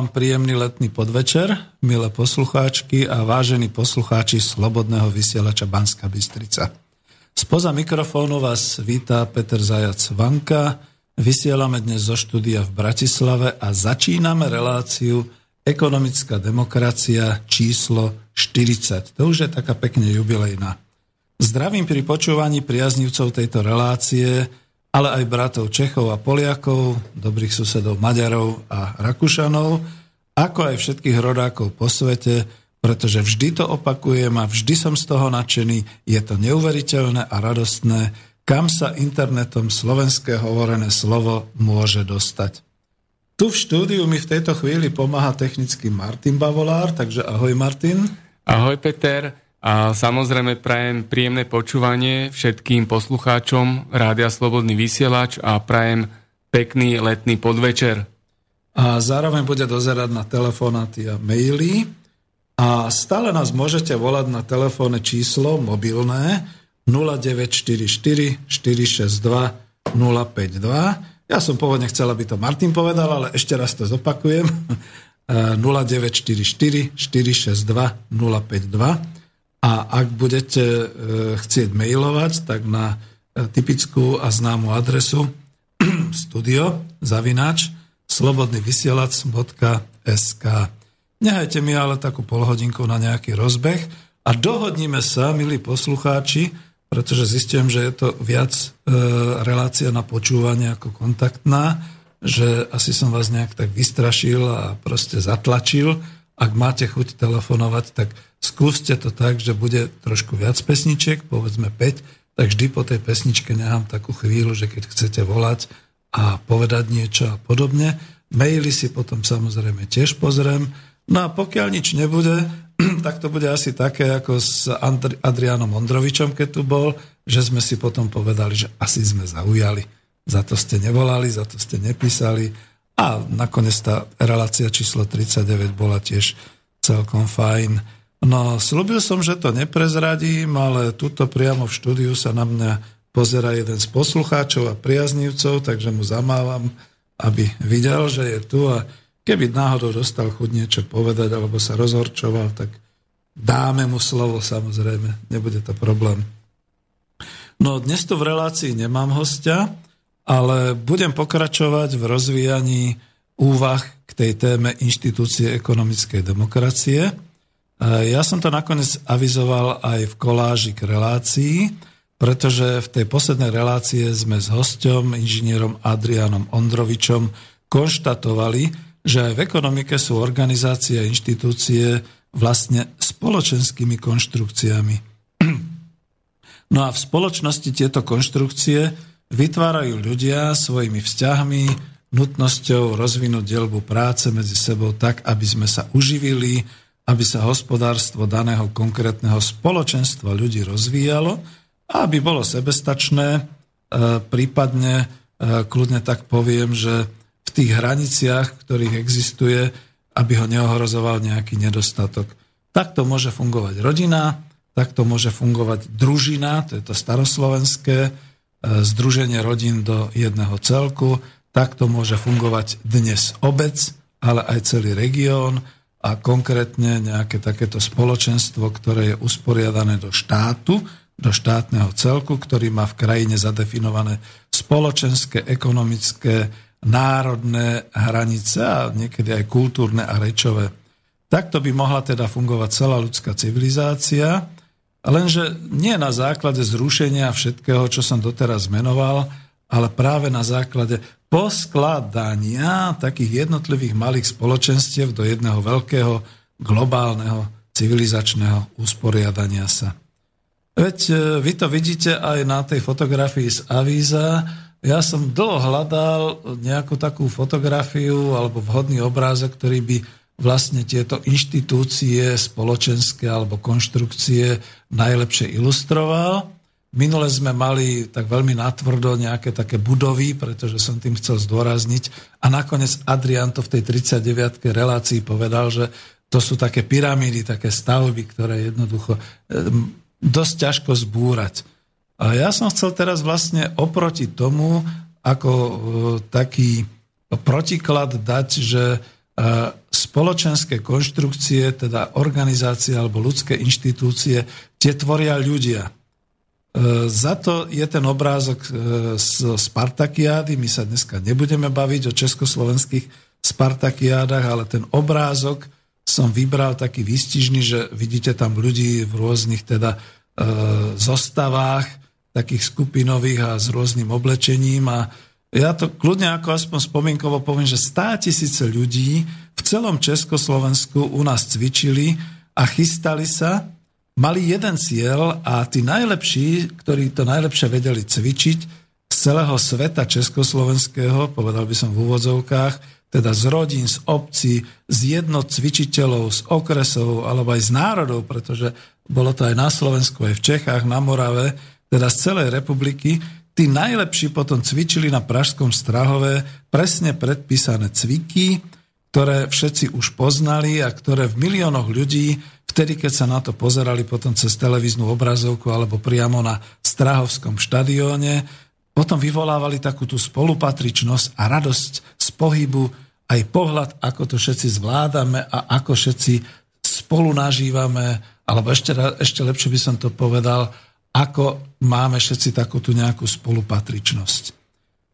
Vám príjemný letný podvečer, milé poslucháčky a vážení poslucháči Slobodného vysielača Banska Bystrica. Spoza mikrofónu vás vítá Peter Zajac Vanka. Vysielame dnes zo štúdia v Bratislave a začíname reláciu Ekonomická demokracia číslo 40. To už je taká pekne jubilejná. Zdravím pri počúvaní priaznivcov tejto relácie ale aj bratov Čechov a Poliakov, dobrých susedov Maďarov a Rakúšanov, ako aj všetkých rodákov po svete, pretože vždy to opakujem a vždy som z toho nadšený. Je to neuveriteľné a radostné, kam sa internetom slovenské hovorené slovo môže dostať. Tu v štúdiu mi v tejto chvíli pomáha technicky Martin Bavolár, takže ahoj Martin. Ahoj Peter. A samozrejme prajem príjemné počúvanie všetkým poslucháčom Rádia Slobodný vysielač a prajem pekný letný podvečer. A zároveň bude dozerať na telefonáty a maily. A stále nás môžete volať na telefónne číslo mobilné 0944 462 052. Ja som pôvodne chcel, aby to Martin povedal, ale ešte raz to zopakujem. 0944 462 052 a ak budete e, chcieť mailovať, tak na e, typickú a známu adresu studio zavinač slobodnyvysielac.sk Nehajte mi ale takú polhodinku na nejaký rozbeh a dohodníme sa, milí poslucháči, pretože zistím, že je to viac e, relácia na počúvanie ako kontaktná, že asi som vás nejak tak vystrašil a proste zatlačil. Ak máte chuť telefonovať, tak skúste to tak, že bude trošku viac pesničiek, povedzme 5, tak vždy po tej pesničke nechám takú chvíľu, že keď chcete volať a povedať niečo a podobne. Maily si potom samozrejme tiež pozriem. No a pokiaľ nič nebude, tak to bude asi také ako s Andri- Adrianom Ondrovičom, keď tu bol, že sme si potom povedali, že asi sme zaujali. Za to ste nevolali, za to ste nepísali. A nakoniec tá relácia číslo 39 bola tiež celkom fajn. No, slúbil som, že to neprezradím, ale tuto priamo v štúdiu sa na mňa pozera jeden z poslucháčov a priaznívcov, takže mu zamávam, aby videl, že je tu a keby náhodou dostal chuť niečo povedať alebo sa rozhorčoval, tak dáme mu slovo samozrejme, nebude to problém. No dnes tu v relácii nemám hostia, ale budem pokračovať v rozvíjaní úvah k tej téme inštitúcie ekonomickej demokracie. Ja som to nakoniec avizoval aj v koláži k relácii, pretože v tej poslednej relácie sme s hostom, inžinierom Adrianom Ondrovičom, konštatovali, že aj v ekonomike sú organizácie a inštitúcie vlastne spoločenskými konštrukciami. No a v spoločnosti tieto konštrukcie vytvárajú ľudia svojimi vzťahmi, nutnosťou rozvinúť dielbu práce medzi sebou tak, aby sme sa uživili, aby sa hospodárstvo daného konkrétneho spoločenstva ľudí rozvíjalo aby bolo sebestačné, e, prípadne e, kľudne tak poviem, že v tých hraniciach, ktorých existuje, aby ho neohrozoval nejaký nedostatok. Takto môže fungovať rodina, takto môže fungovať družina, to je to staroslovenské, e, združenie rodín do jedného celku, takto môže fungovať dnes obec, ale aj celý región a konkrétne nejaké takéto spoločenstvo, ktoré je usporiadané do štátu, do štátneho celku, ktorý má v krajine zadefinované spoločenské, ekonomické, národné hranice a niekedy aj kultúrne a rečové. Takto by mohla teda fungovať celá ľudská civilizácia, lenže nie na základe zrušenia všetkého, čo som doteraz menoval, ale práve na základe poskladania takých jednotlivých malých spoločenstiev do jedného veľkého globálneho civilizačného usporiadania sa. Veď e, vy to vidíte aj na tej fotografii z avíza. Ja som dlho hľadal nejakú takú fotografiu alebo vhodný obrázok, ktorý by vlastne tieto inštitúcie spoločenské alebo konštrukcie najlepšie ilustroval. Minule sme mali tak veľmi natvrdo nejaké také budovy, pretože som tým chcel zdôrazniť. A nakoniec Adrian to v tej 39. relácii povedal, že to sú také pyramídy, také stavby, ktoré jednoducho dosť ťažko zbúrať. A ja som chcel teraz vlastne oproti tomu, ako e, taký protiklad dať, že e, spoločenské konštrukcie, teda organizácie alebo ľudské inštitúcie, tie tvoria ľudia. E, za to je ten obrázok z Spartakiády. My sa dneska nebudeme baviť o československých Spartakiádach, ale ten obrázok som vybral taký výstižný, že vidíte tam ľudí v rôznych teda e, zostavách, takých skupinových a s rôznym oblečením a ja to kľudne ako aspoň spomienkovo poviem, že stá tisíce ľudí v celom Československu u nás cvičili a chystali sa, mali jeden cieľ a tí najlepší, ktorí to najlepšie vedeli cvičiť z celého sveta československého, povedal by som v úvodzovkách, teda z rodín, z obcí, z jednot cvičiteľov, z okresov alebo aj z národov, pretože bolo to aj na Slovensku, aj v Čechách, na Morave, teda z celej republiky, tí najlepší potom cvičili na Pražskom Strahove presne predpísané cviky, ktoré všetci už poznali a ktoré v miliónoch ľudí, vtedy keď sa na to pozerali potom cez televíznu obrazovku alebo priamo na Strahovskom štadióne, potom vyvolávali takú tú spolupatričnosť a radosť z pohybu, aj pohľad, ako to všetci zvládame a ako všetci spolu nažívame, alebo ešte, ešte lepšie by som to povedal, ako máme všetci takú tú nejakú spolupatričnosť.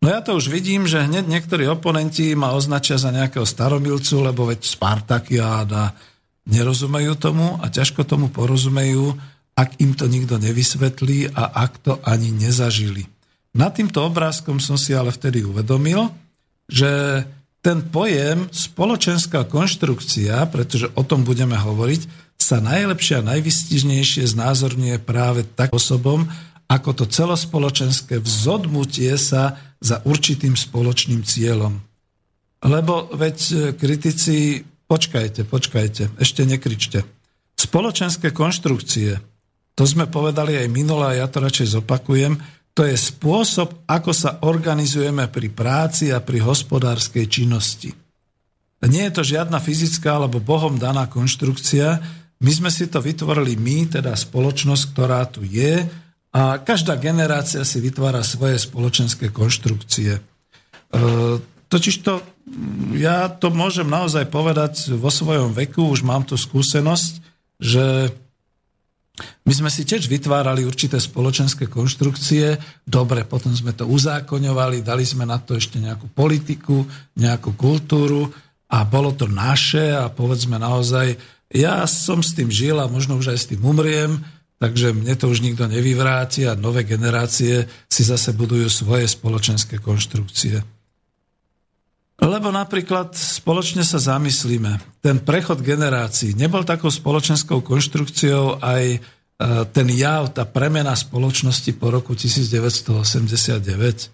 No ja to už vidím, že hneď niektorí oponenti ma označia za nejakého staromilcu, lebo veď Spartakiáda nerozumejú tomu a ťažko tomu porozumejú, ak im to nikto nevysvetlí a ak to ani nezažili. Nad týmto obrázkom som si ale vtedy uvedomil, že ten pojem spoločenská konštrukcia, pretože o tom budeme hovoriť, sa najlepšie a najvystižnejšie znázorňuje práve tak osobom, ako to celospoločenské vzodmutie sa za určitým spoločným cieľom. Lebo veď kritici, počkajte, počkajte, ešte nekričte. Spoločenské konštrukcie, to sme povedali aj minulé a ja to radšej zopakujem, to je spôsob, ako sa organizujeme pri práci a pri hospodárskej činnosti. Nie je to žiadna fyzická alebo Bohom daná konštrukcia. My sme si to vytvorili my, teda spoločnosť, ktorá tu je a každá generácia si vytvára svoje spoločenské konštrukcie. E, totižto ja to môžem naozaj povedať vo svojom veku, už mám tu skúsenosť, že my sme si tiež vytvárali určité spoločenské konštrukcie, dobre, potom sme to uzákoňovali, dali sme na to ešte nejakú politiku, nejakú kultúru a bolo to naše a povedzme naozaj, ja som s tým žil a možno už aj s tým umriem, takže mne to už nikto nevyvráti a nové generácie si zase budujú svoje spoločenské konštrukcie. Lebo napríklad spoločne sa zamyslíme, ten prechod generácií nebol takou spoločenskou konštrukciou aj e, ten jav, tá premena spoločnosti po roku 1989.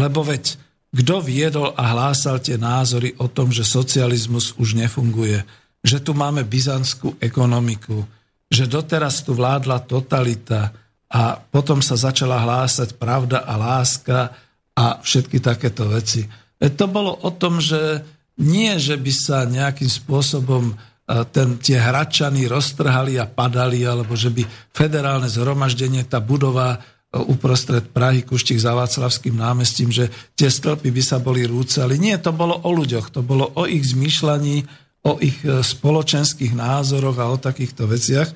Lebo veď, kto viedol a hlásal tie názory o tom, že socializmus už nefunguje, že tu máme byzantskú ekonomiku, že doteraz tu vládla totalita a potom sa začala hlásať pravda a láska a všetky takéto veci. To bolo o tom, že nie, že by sa nejakým spôsobom ten, tie hračany roztrhali a padali, alebo že by federálne zhromaždenie, tá budova uprostred Prahy Kuštík za Václavským námestím, že tie stĺpy by sa boli rúcali. Nie, to bolo o ľuďoch, to bolo o ich zmýšľaní, o ich e, spoločenských názoroch a o takýchto veciach.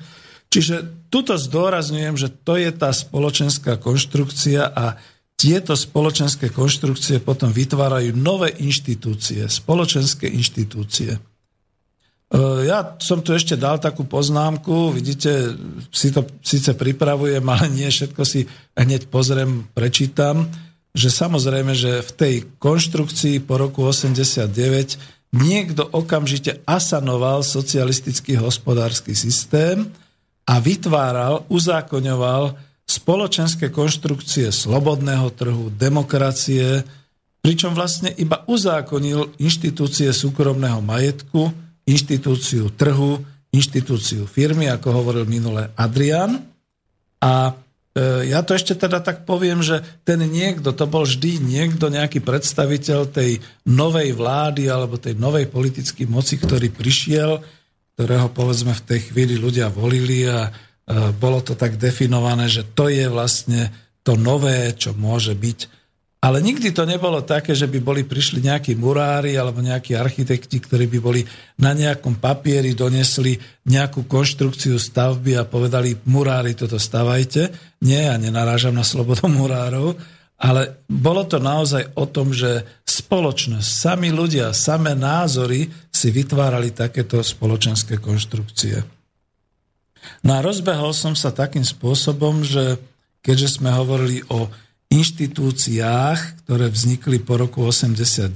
Čiže tuto zdôrazňujem, že to je tá spoločenská konštrukcia a tieto spoločenské konštrukcie potom vytvárajú nové inštitúcie, spoločenské inštitúcie. E, ja som tu ešte dal takú poznámku, vidíte, si to síce pripravujem, ale nie všetko si hneď pozriem, prečítam, že samozrejme, že v tej konštrukcii po roku 89 niekto okamžite asanoval socialistický hospodársky systém a vytváral, uzákoňoval spoločenské konštrukcie slobodného trhu, demokracie, pričom vlastne iba uzákonil inštitúcie súkromného majetku, inštitúciu trhu, inštitúciu firmy, ako hovoril minule Adrian. A e, ja to ešte teda tak poviem, že ten niekto, to bol vždy niekto, nejaký predstaviteľ tej novej vlády alebo tej novej politickej moci, ktorý prišiel, ktorého povedzme v tej chvíli ľudia volili a bolo to tak definované, že to je vlastne to nové, čo môže byť ale nikdy to nebolo také, že by boli prišli nejakí murári alebo nejakí architekti, ktorí by boli na nejakom papieri donesli nejakú konštrukciu stavby a povedali, murári, toto stavajte. Nie, ja nenarážam na slobodu murárov, ale bolo to naozaj o tom, že spoločnosť, sami ľudia, samé názory si vytvárali takéto spoločenské konštrukcie. No a rozbehol som sa takým spôsobom, že keďže sme hovorili o inštitúciách, ktoré vznikli po roku 89,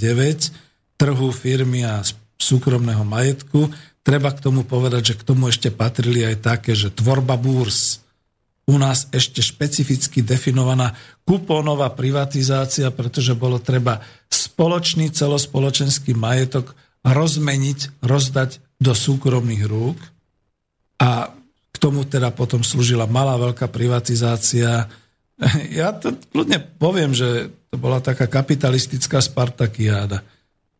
trhu, firmy a súkromného majetku. Treba k tomu povedať, že k tomu ešte patrili aj také, že tvorba búrs, u nás ešte špecificky definovaná kupónová privatizácia, pretože bolo treba spoločný celospoločenský majetok rozmeniť, rozdať do súkromných rúk. A k tomu teda potom slúžila malá veľká privatizácia Ja to kľudne poviem, že to bola taká kapitalistická Spartakiáda.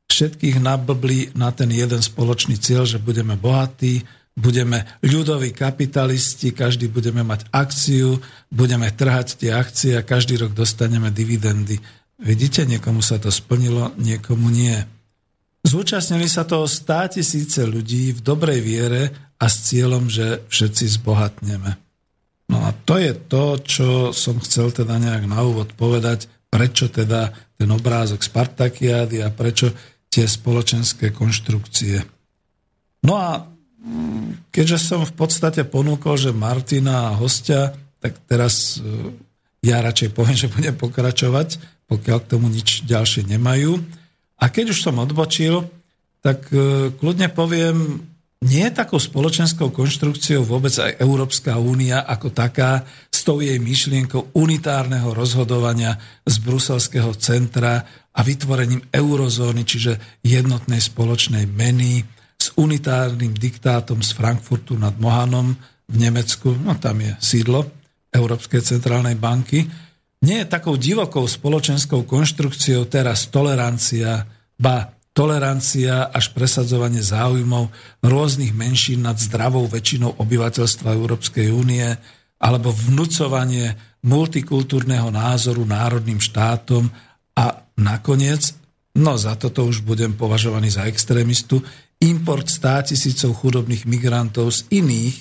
Všetkých nablbli na ten jeden spoločný cieľ, že budeme bohatí, budeme ľudoví kapitalisti, každý budeme mať akciu, budeme trhať tie akcie a každý rok dostaneme dividendy. Vidíte, niekomu sa to splnilo, niekomu nie. Zúčastnili sa toho stá tisíce ľudí v dobrej viere a s cieľom, že všetci zbohatneme. No a to je to, čo som chcel teda nejak na úvod povedať, prečo teda ten obrázok Spartakiády a prečo tie spoločenské konštrukcie. No a keďže som v podstate ponúkol, že Martina a hostia, tak teraz e, ja radšej poviem, že budem pokračovať, pokiaľ k tomu nič ďalšie nemajú. A keď už som odbočil, tak e, kľudne poviem nie je takou spoločenskou konštrukciou vôbec aj Európska únia ako taká s tou jej myšlienkou unitárneho rozhodovania z bruselského centra a vytvorením eurozóny, čiže jednotnej spoločnej meny s unitárnym diktátom z Frankfurtu nad Mohanom v Nemecku, no tam je sídlo Európskej centrálnej banky, nie je takou divokou spoločenskou konštrukciou teraz tolerancia, ba tolerancia až presadzovanie záujmov rôznych menšín nad zdravou väčšinou obyvateľstva Európskej únie alebo vnúcovanie multikultúrneho názoru národným štátom. A nakoniec, no za toto už budem považovaný za extrémistu, import stá tisícov chudobných migrantov z iných,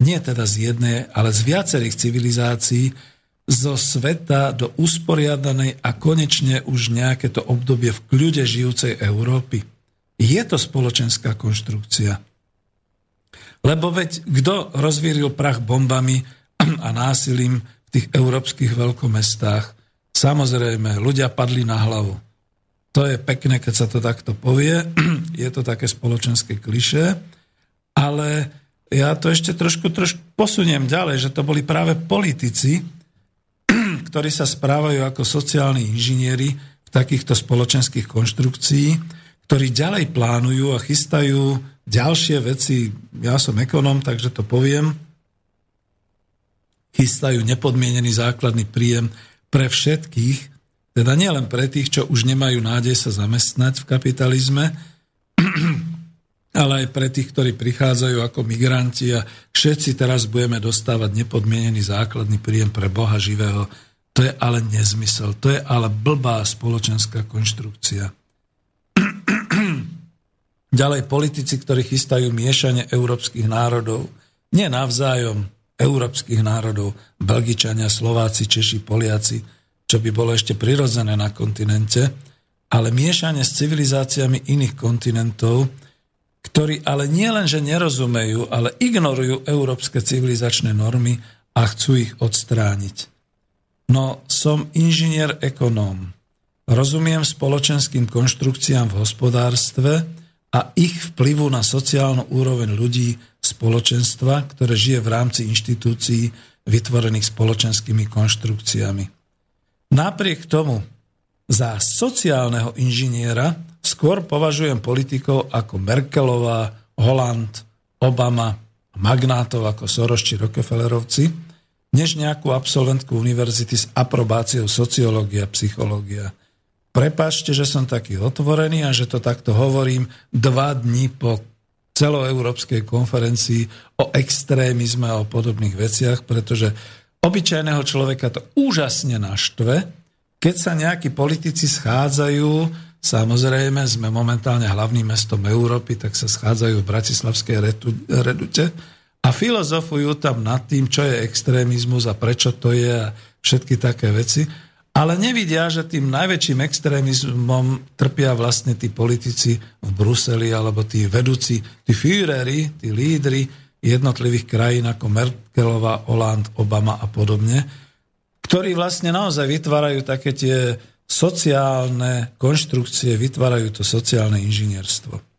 nie teda z jednej, ale z viacerých civilizácií, zo sveta do usporiadanej a konečne už nejaké to obdobie v kľude žijúcej Európy. Je to spoločenská konštrukcia. Lebo veď kto rozvíril prach bombami a násilím v tých európskych veľkomestách? Samozrejme, ľudia padli na hlavu. To je pekné, keď sa to takto povie. Je to také spoločenské kliše. Ale ja to ešte trošku, trošku posuniem ďalej, že to boli práve politici, ktorí sa správajú ako sociálni inžinieri v takýchto spoločenských konštrukcií, ktorí ďalej plánujú a chystajú ďalšie veci. Ja som ekonom, takže to poviem. Chystajú nepodmienený základný príjem pre všetkých, teda nielen pre tých, čo už nemajú nádej sa zamestnať v kapitalizme, ale aj pre tých, ktorí prichádzajú ako migranti a všetci teraz budeme dostávať nepodmienený základný príjem pre Boha živého. To je ale nezmysel, to je ale blbá spoločenská konštrukcia. Ďalej politici, ktorí chystajú miešanie európskych národov, nie navzájom európskych národov, Belgičania, Slováci, Češi, Poliaci, čo by bolo ešte prirodzené na kontinente, ale miešanie s civilizáciami iných kontinentov, ktorí ale nie len, že nerozumejú, ale ignorujú európske civilizačné normy a chcú ich odstrániť. No, som inžinier ekonóm. Rozumiem spoločenským konštrukciám v hospodárstve a ich vplyvu na sociálnu úroveň ľudí spoločenstva, ktoré žije v rámci inštitúcií vytvorených spoločenskými konštrukciami. Napriek tomu, za sociálneho inžiniera skôr považujem politikov ako Merkelová, Holland, Obama, magnátov ako Soros či Rockefellerovci, než nejakú absolventku univerzity s aprobáciou sociológia, psychológia. Prepačte, že som taký otvorený a že to takto hovorím dva dní po celoeurópskej konferencii o extrémizme a o podobných veciach, pretože obyčajného človeka to úžasne naštve, keď sa nejakí politici schádzajú, samozrejme sme momentálne hlavným mestom Európy, tak sa schádzajú v Bratislavskej redute a filozofujú tam nad tým, čo je extrémizmus a prečo to je a všetky také veci. Ale nevidia, že tým najväčším extrémizmom trpia vlastne tí politici v Bruseli alebo tí vedúci, tí Führeri, tí lídry jednotlivých krajín ako Merkelová, Hollande, Obama a podobne, ktorí vlastne naozaj vytvárajú také tie sociálne konštrukcie, vytvárajú to sociálne inžinierstvo.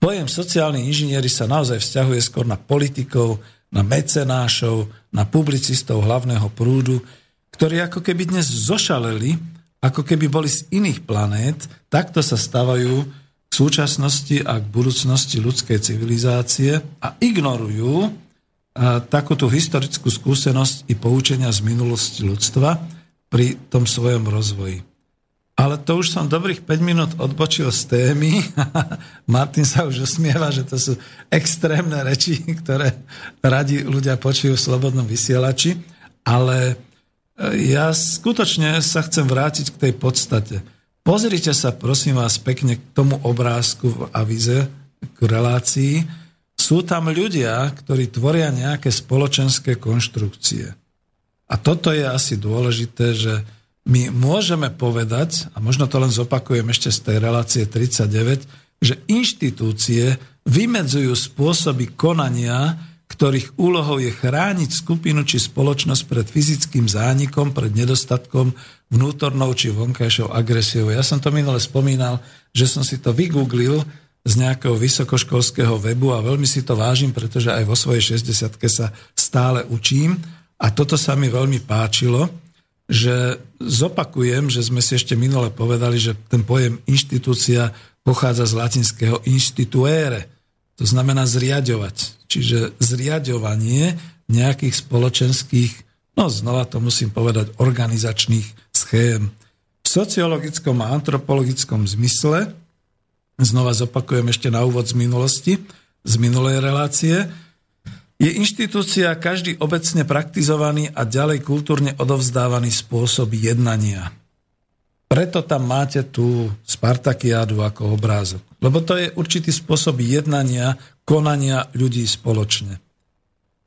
Pojem sociálni inžinieri sa naozaj vzťahuje skôr na politikov, na mecenášov, na publicistov hlavného prúdu, ktorí ako keby dnes zošaleli, ako keby boli z iných planét, takto sa stávajú k súčasnosti a k budúcnosti ľudskej civilizácie a ignorujú takúto historickú skúsenosť i poučenia z minulosti ľudstva pri tom svojom rozvoji. Ale to už som dobrých 5 minút odbočil z témy. Martin sa už usmieva, že to sú extrémne reči, ktoré radi ľudia počujú v slobodnom vysielači. Ale e, ja skutočne sa chcem vrátiť k tej podstate. Pozrite sa prosím vás pekne k tomu obrázku v avize, k relácii, sú tam ľudia, ktorí tvoria nejaké spoločenské konštrukcie. A toto je asi dôležité, že my môžeme povedať, a možno to len zopakujem ešte z tej relácie 39, že inštitúcie vymedzujú spôsoby konania, ktorých úlohou je chrániť skupinu či spoločnosť pred fyzickým zánikom, pred nedostatkom vnútornou či vonkajšou agresiou. Ja som to minule spomínal, že som si to vygooglil, z nejakého vysokoškolského webu a veľmi si to vážim, pretože aj vo svojej 60 sa stále učím a toto sa mi veľmi páčilo, že zopakujem, že sme si ešte minule povedali, že ten pojem inštitúcia pochádza z latinského instituere, to znamená zriadovať. Čiže zriadovanie nejakých spoločenských, no znova to musím povedať, organizačných schém. V sociologickom a antropologickom zmysle znova zopakujem ešte na úvod z minulosti, z minulej relácie, je inštitúcia každý obecne praktizovaný a ďalej kultúrne odovzdávaný spôsob jednania. Preto tam máte tú Spartakiádu ako obrázok. Lebo to je určitý spôsob jednania, konania ľudí spoločne.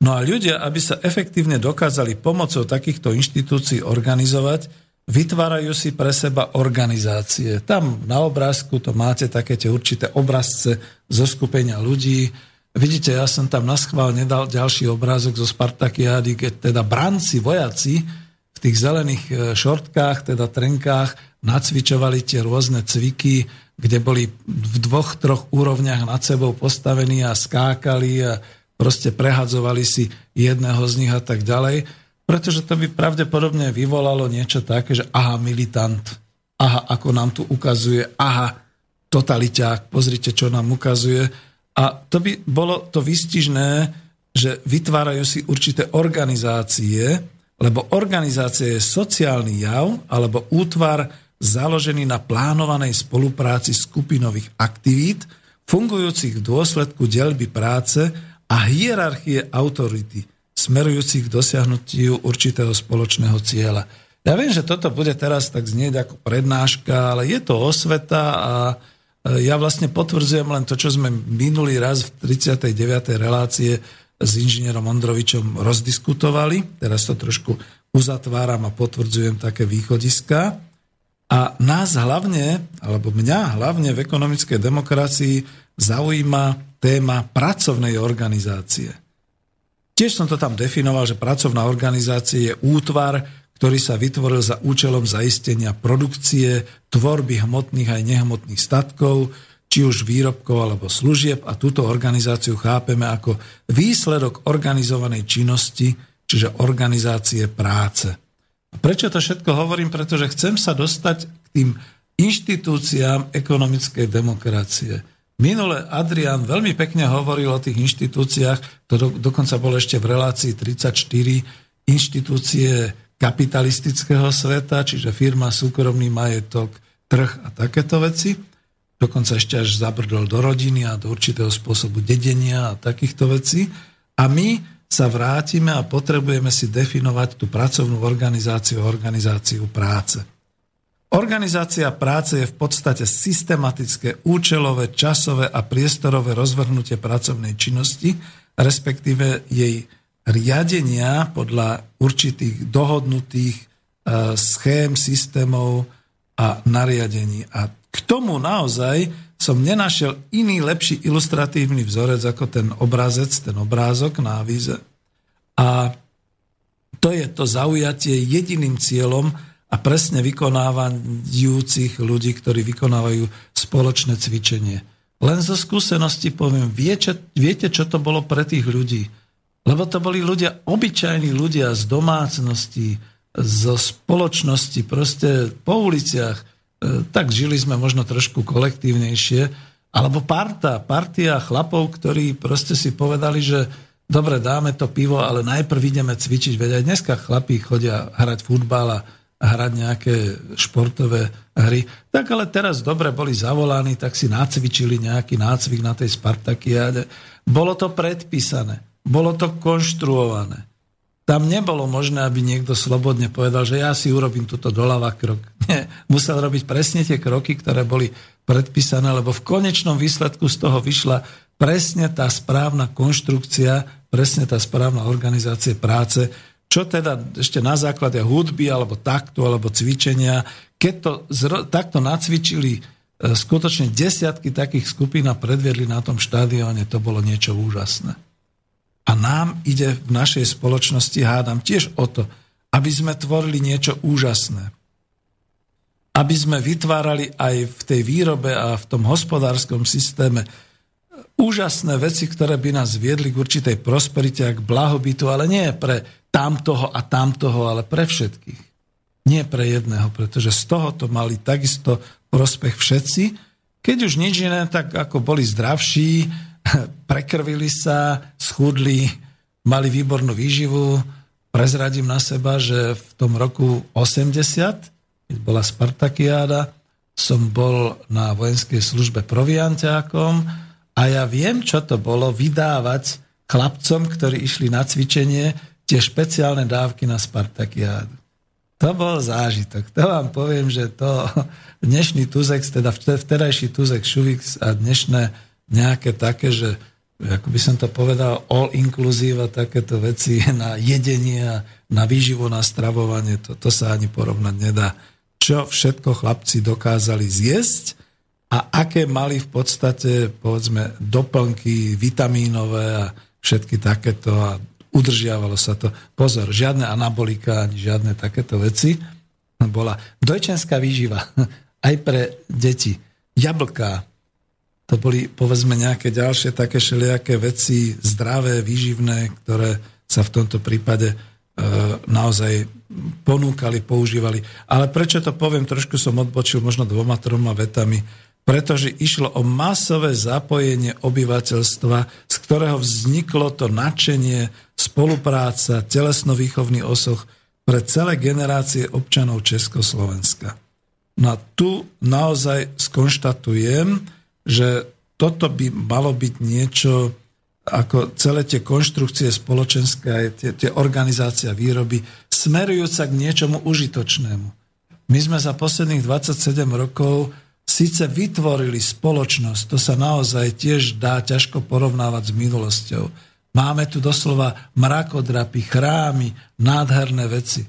No a ľudia, aby sa efektívne dokázali pomocou takýchto inštitúcií organizovať, vytvárajú si pre seba organizácie. Tam na obrázku to máte také tie určité obrazce zo skupenia ľudí. Vidíte, ja som tam na schvál nedal ďalší obrázok zo Spartakiády, keď teda branci, vojaci v tých zelených e, šortkách, teda trenkách, nacvičovali tie rôzne cviky, kde boli v dvoch, troch úrovniach nad sebou postavení a skákali a proste prehadzovali si jedného z nich a tak ďalej pretože to by pravdepodobne vyvolalo niečo také, že aha, militant, aha, ako nám tu ukazuje, aha, totaliťák, pozrite, čo nám ukazuje. A to by bolo to vystižné, že vytvárajú si určité organizácie, lebo organizácia je sociálny jav alebo útvar založený na plánovanej spolupráci skupinových aktivít, fungujúcich v dôsledku delby práce a hierarchie autority, smerujúcich k dosiahnutiu určitého spoločného cieľa. Ja viem, že toto bude teraz tak znieť ako prednáška, ale je to osveta a ja vlastne potvrdzujem len to, čo sme minulý raz v 39. relácie s inžinierom Ondrovičom rozdiskutovali. Teraz to trošku uzatváram a potvrdzujem také východiska. A nás hlavne, alebo mňa hlavne v ekonomickej demokracii zaujíma téma pracovnej organizácie. Tiež som to tam definoval, že pracovná organizácia je útvar, ktorý sa vytvoril za účelom zaistenia produkcie, tvorby hmotných aj nehmotných statkov, či už výrobkov alebo služieb a túto organizáciu chápeme ako výsledok organizovanej činnosti, čiže organizácie práce. A prečo to všetko hovorím? Pretože chcem sa dostať k tým inštitúciám ekonomickej demokracie. Minule Adrian veľmi pekne hovoril o tých inštitúciách, to do, dokonca bol ešte v relácii 34 inštitúcie kapitalistického sveta, čiže firma, súkromný majetok, trh a takéto veci. Dokonca ešte až zabrdol do rodiny a do určitého spôsobu dedenia a takýchto vecí. A my sa vrátime a potrebujeme si definovať tú pracovnú organizáciu, organizáciu práce. Organizácia práce je v podstate systematické, účelové, časové a priestorové rozvrhnutie pracovnej činnosti, respektíve jej riadenia podľa určitých dohodnutých e, schém, systémov a nariadení. A k tomu naozaj som nenašiel iný lepší ilustratívny vzorec ako ten obrazec, ten obrázok na avíze. A to je to zaujatie jediným cieľom a presne vykonávajúcich ľudí, ktorí vykonávajú spoločné cvičenie. Len zo skúsenosti poviem, viete, čo to bolo pre tých ľudí? Lebo to boli ľudia, obyčajní ľudia z domácnosti, zo spoločnosti, proste po uliciach. E, tak žili sme možno trošku kolektívnejšie. Alebo parta, partia chlapov, ktorí proste si povedali, že dobre, dáme to pivo, ale najprv ideme cvičiť. Veď aj dneska chlapí chodia hrať futbal a hrať nejaké športové hry. Tak ale teraz dobre boli zavolaní, tak si nacvičili nejaký nácvik na tej Spartakiade. Bolo to predpísané. Bolo to konštruované. Tam nebolo možné, aby niekto slobodne povedal, že ja si urobím túto doľava krok. Nie, musel robiť presne tie kroky, ktoré boli predpísané, lebo v konečnom výsledku z toho vyšla presne tá správna konštrukcia, presne tá správna organizácia práce, čo teda ešte na základe hudby, alebo taktu, alebo cvičenia, keď to zro, takto nacvičili e, skutočne desiatky takých skupín a predviedli na tom štadióne, to bolo niečo úžasné. A nám ide v našej spoločnosti, hádam, tiež o to, aby sme tvorili niečo úžasné. Aby sme vytvárali aj v tej výrobe a v tom hospodárskom systéme úžasné veci, ktoré by nás viedli k určitej prosperite a k blahobytu, ale nie pre tamtoho a tamtoho, ale pre všetkých. Nie pre jedného, pretože z toho to mali takisto prospech všetci. Keď už nič iné, tak ako boli zdravší, prekrvili sa, schudli, mali výbornú výživu. Prezradím na seba, že v tom roku 80, keď bola Spartakiáda, som bol na vojenskej službe provianťákom a ja viem, čo to bolo vydávať chlapcom, ktorí išli na cvičenie, tie špeciálne dávky na Spartakiádu. To bol zážitok. To vám poviem, že to dnešný Tuzek, teda vtedajší Tuzek Šuvix a dnešné nejaké také, že ako by som to povedal, all inclusive a takéto veci na jedenie na výživu, na stravovanie, to, to sa ani porovnať nedá. Čo všetko chlapci dokázali zjesť a aké mali v podstate, povedzme, doplnky vitamínové a všetky takéto a udržiavalo sa to. Pozor, žiadne anabolika ani žiadne takéto veci. Bola dojčenská výživa aj pre deti. Jablká, to boli povedzme nejaké ďalšie také všelijaké veci, zdravé, výživné, ktoré sa v tomto prípade e, naozaj ponúkali, používali. Ale prečo to poviem, trošku som odbočil možno dvoma, troma vetami, pretože išlo o masové zapojenie obyvateľstva, z ktorého vzniklo to nadšenie, spolupráca, telesno-výchovný osoch pre celé generácie občanov Československa. No a tu naozaj skonštatujem, že toto by malo byť niečo, ako celé tie konštrukcie spoločenské, aj tie, tie organizácia výroby, smerujúca k niečomu užitočnému. My sme za posledných 27 rokov síce vytvorili spoločnosť, to sa naozaj tiež dá ťažko porovnávať s minulosťou. Máme tu doslova mrakodrapy, chrámy, nádherné veci.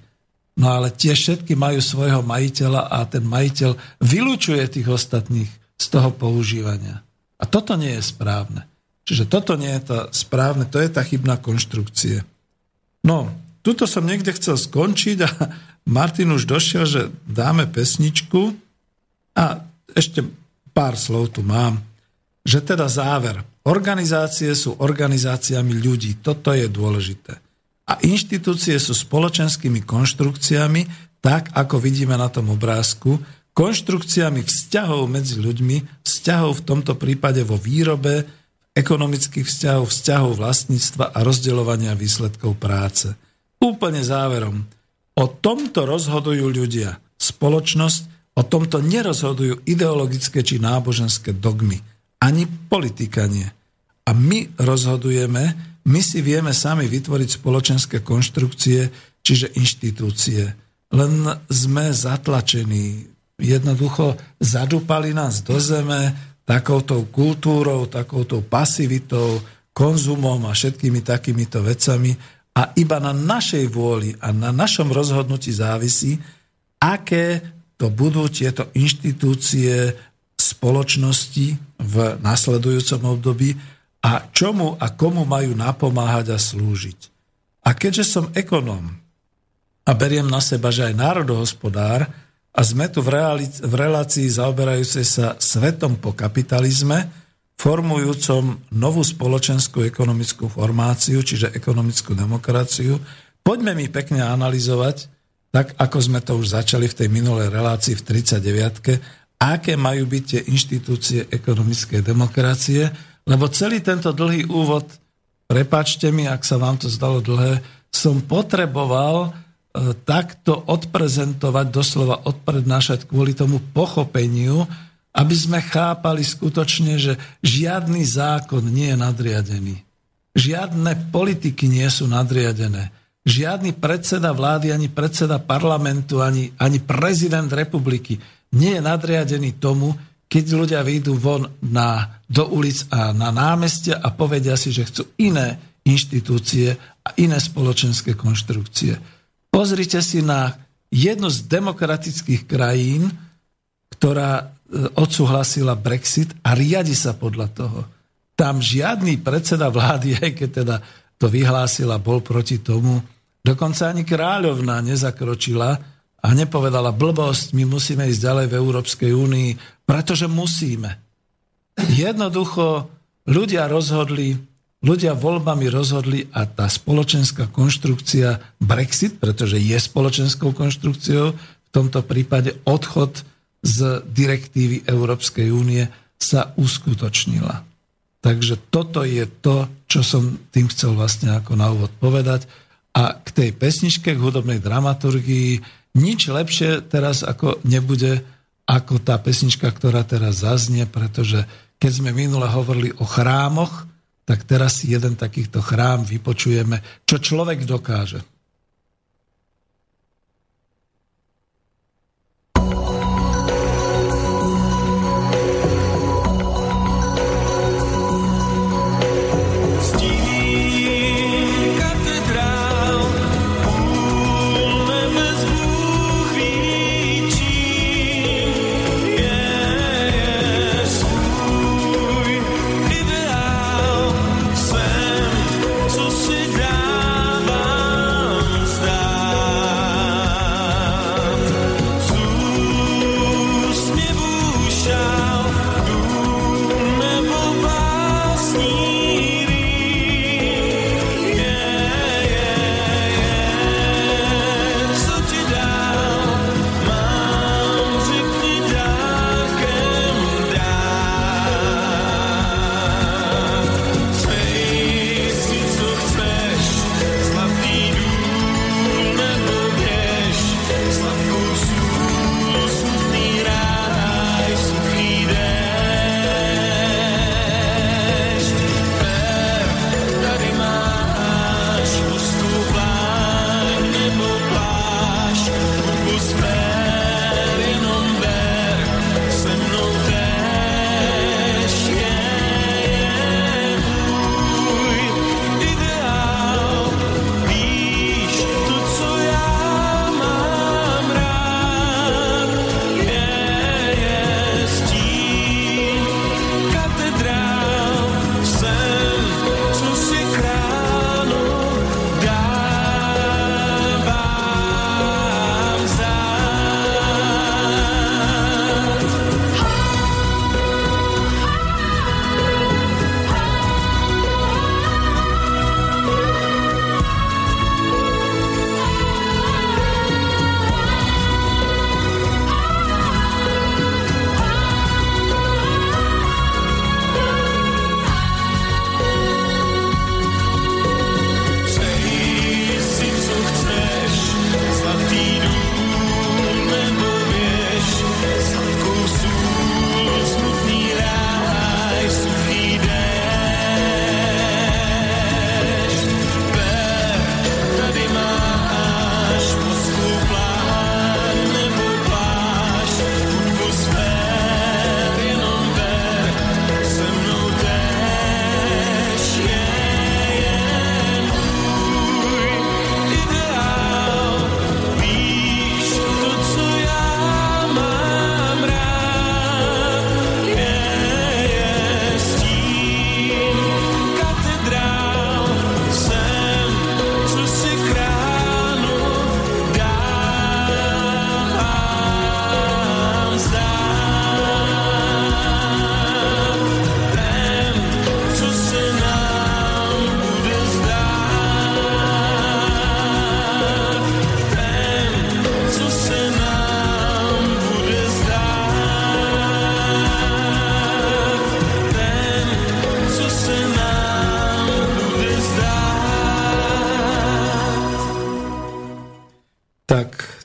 No ale tie všetky majú svojho majiteľa a ten majiteľ vylúčuje tých ostatných z toho používania. A toto nie je správne. Čiže toto nie je to správne, to je tá chybná konštrukcie. No, tuto som niekde chcel skončiť a Martin už došiel, že dáme pesničku a ešte pár slov tu mám, že teda záver. Organizácie sú organizáciami ľudí, toto je dôležité. A inštitúcie sú spoločenskými konštrukciami, tak ako vidíme na tom obrázku, konštrukciami vzťahov medzi ľuďmi, vzťahov v tomto prípade vo výrobe, ekonomických vzťahov, vzťahov vlastníctva a rozdeľovania výsledkov práce. Úplne záverom. O tomto rozhodujú ľudia. Spoločnosť o tomto nerozhodujú ideologické či náboženské dogmy. Ani politika nie. A my rozhodujeme, my si vieme sami vytvoriť spoločenské konštrukcie, čiže inštitúcie. Len sme zatlačení jednoducho zadupali nás do zeme takouto kultúrou, takouto pasivitou, konzumom a všetkými takýmito vecami a iba na našej vôli a na našom rozhodnutí závisí, aké to budú tieto inštitúcie spoločnosti v nasledujúcom období a čomu a komu majú napomáhať a slúžiť. A keďže som ekonóm a beriem na seba, že aj národohospodár, a sme tu v, reali- v relácii zaoberajúcej sa svetom po kapitalizme, formujúcom novú spoločenskú ekonomickú formáciu, čiže ekonomickú demokraciu. Poďme mi pekne analyzovať, tak ako sme to už začali v tej minulej relácii v 39 aké majú byť tie inštitúcie ekonomickej demokracie, lebo celý tento dlhý úvod, prepačte mi, ak sa vám to zdalo dlhé, som potreboval takto odprezentovať, doslova odprednášať kvôli tomu pochopeniu, aby sme chápali skutočne, že žiadny zákon nie je nadriadený. Žiadne politiky nie sú nadriadené. Žiadny predseda vlády, ani predseda parlamentu, ani, ani prezident republiky nie je nadriadený tomu, keď ľudia vyjdú von na, do ulic a na námestia a povedia si, že chcú iné inštitúcie a iné spoločenské konštrukcie. Pozrite si na jednu z demokratických krajín, ktorá e, odsúhlasila Brexit a riadi sa podľa toho. Tam žiadny predseda vlády, aj keď teda to vyhlásila, bol proti tomu. Dokonca ani kráľovná nezakročila a nepovedala blbosť, my musíme ísť ďalej v Európskej únii, pretože musíme. Jednoducho ľudia rozhodli, ľudia voľbami rozhodli a tá spoločenská konštrukcia Brexit, pretože je spoločenskou konštrukciou, v tomto prípade odchod z direktívy Európskej únie sa uskutočnila. Takže toto je to, čo som tým chcel vlastne ako na úvod povedať. A k tej pesničke, k hudobnej dramaturgii, nič lepšie teraz ako nebude ako tá pesnička, ktorá teraz zaznie, pretože keď sme minule hovorili o chrámoch, tak teraz si jeden takýchto chrám vypočujeme, čo človek dokáže.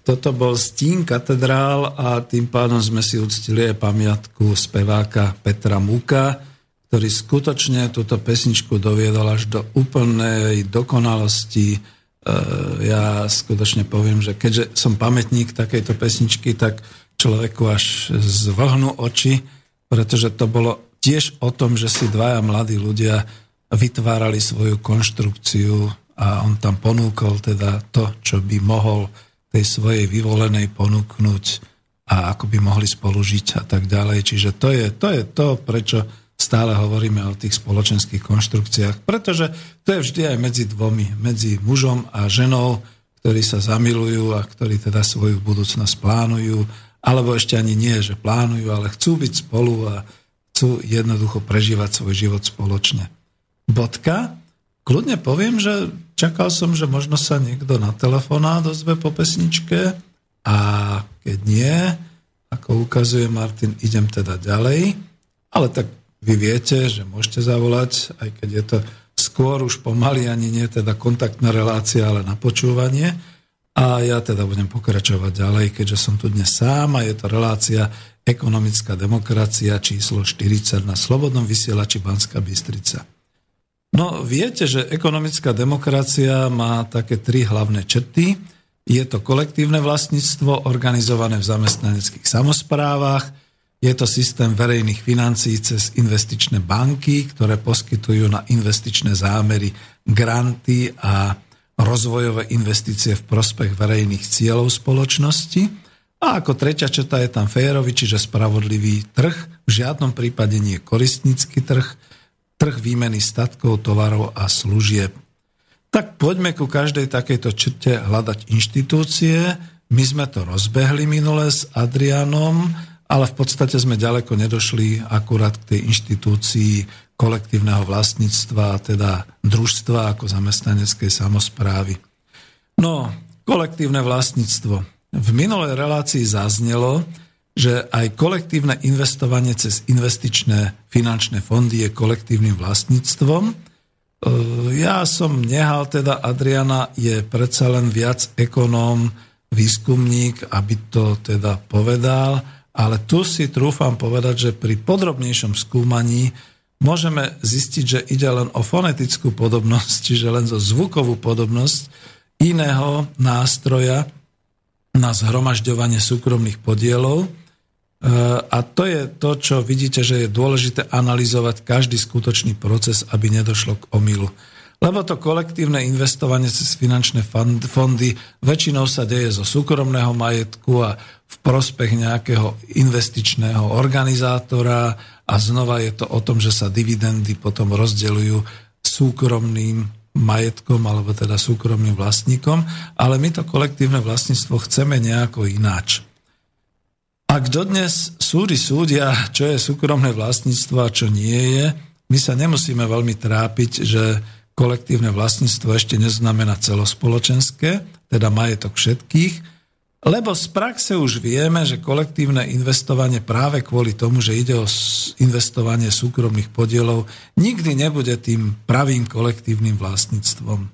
Toto bol Stín katedrál a tým pádom sme si uctili aj pamiatku speváka Petra Múka, ktorý skutočne túto pesničku doviedol až do úplnej dokonalosti. E, ja skutočne poviem, že keďže som pamätník takejto pesničky, tak človeku až zvlhnú oči, pretože to bolo tiež o tom, že si dvaja mladí ľudia vytvárali svoju konštrukciu a on tam ponúkol teda to, čo by mohol tej svojej vyvolenej ponúknuť a ako by mohli spolužiť a tak ďalej. Čiže to je to, je to prečo stále hovoríme o tých spoločenských konštrukciách, pretože to je vždy aj medzi dvomi, medzi mužom a ženou, ktorí sa zamilujú a ktorí teda svoju budúcnosť plánujú, alebo ešte ani nie, že plánujú, ale chcú byť spolu a chcú jednoducho prežívať svoj život spoločne. Bodka. Kľudne poviem, že čakal som, že možno sa niekto na telefonát dozve po pesničke a keď nie, ako ukazuje Martin, idem teda ďalej. Ale tak vy viete, že môžete zavolať, aj keď je to skôr už pomaly ani nie teda kontaktná relácia, ale na počúvanie. A ja teda budem pokračovať ďalej, keďže som tu dnes sám a je to relácia Ekonomická demokracia číslo 40 na Slobodnom vysielači Banská Bystrica. No viete, že ekonomická demokracia má také tri hlavné črty. Je to kolektívne vlastníctvo organizované v zamestnaneckých samozprávach, je to systém verejných financií cez investičné banky, ktoré poskytujú na investičné zámery granty a rozvojové investície v prospech verejných cieľov spoločnosti. A ako tretia četa je tam férový, čiže spravodlivý trh, v žiadnom prípade nie koristnícky trh, trh výmeny statkov, tovarov a služieb. Tak poďme ku každej takejto črte hľadať inštitúcie. My sme to rozbehli minule s Adrianom, ale v podstate sme ďaleko nedošli akurát k tej inštitúcii kolektívneho vlastníctva, teda družstva ako zamestnaneckej samozprávy. No, kolektívne vlastníctvo. V minulej relácii zaznelo, že aj kolektívne investovanie cez investičné finančné fondy je kolektívnym vlastníctvom. E, ja som nehal teda, Adriana je predsa len viac ekonóm, výskumník, aby to teda povedal, ale tu si trúfam povedať, že pri podrobnejšom skúmaní môžeme zistiť, že ide len o fonetickú podobnosť, čiže len zo zvukovú podobnosť iného nástroja na zhromažďovanie súkromných podielov, a to je to, čo vidíte, že je dôležité analyzovať každý skutočný proces, aby nedošlo k omylu. Lebo to kolektívne investovanie cez finančné fondy väčšinou sa deje zo súkromného majetku a v prospech nejakého investičného organizátora a znova je to o tom, že sa dividendy potom rozdeľujú súkromným majetkom alebo teda súkromným vlastníkom, ale my to kolektívne vlastníctvo chceme nejako ináč. Ak dodnes súdy súdia, čo je súkromné vlastníctvo a čo nie je, my sa nemusíme veľmi trápiť, že kolektívne vlastníctvo ešte neznamená celospoločenské, teda majetok všetkých, lebo z praxe už vieme, že kolektívne investovanie práve kvôli tomu, že ide o investovanie súkromných podielov, nikdy nebude tým pravým kolektívnym vlastníctvom. E,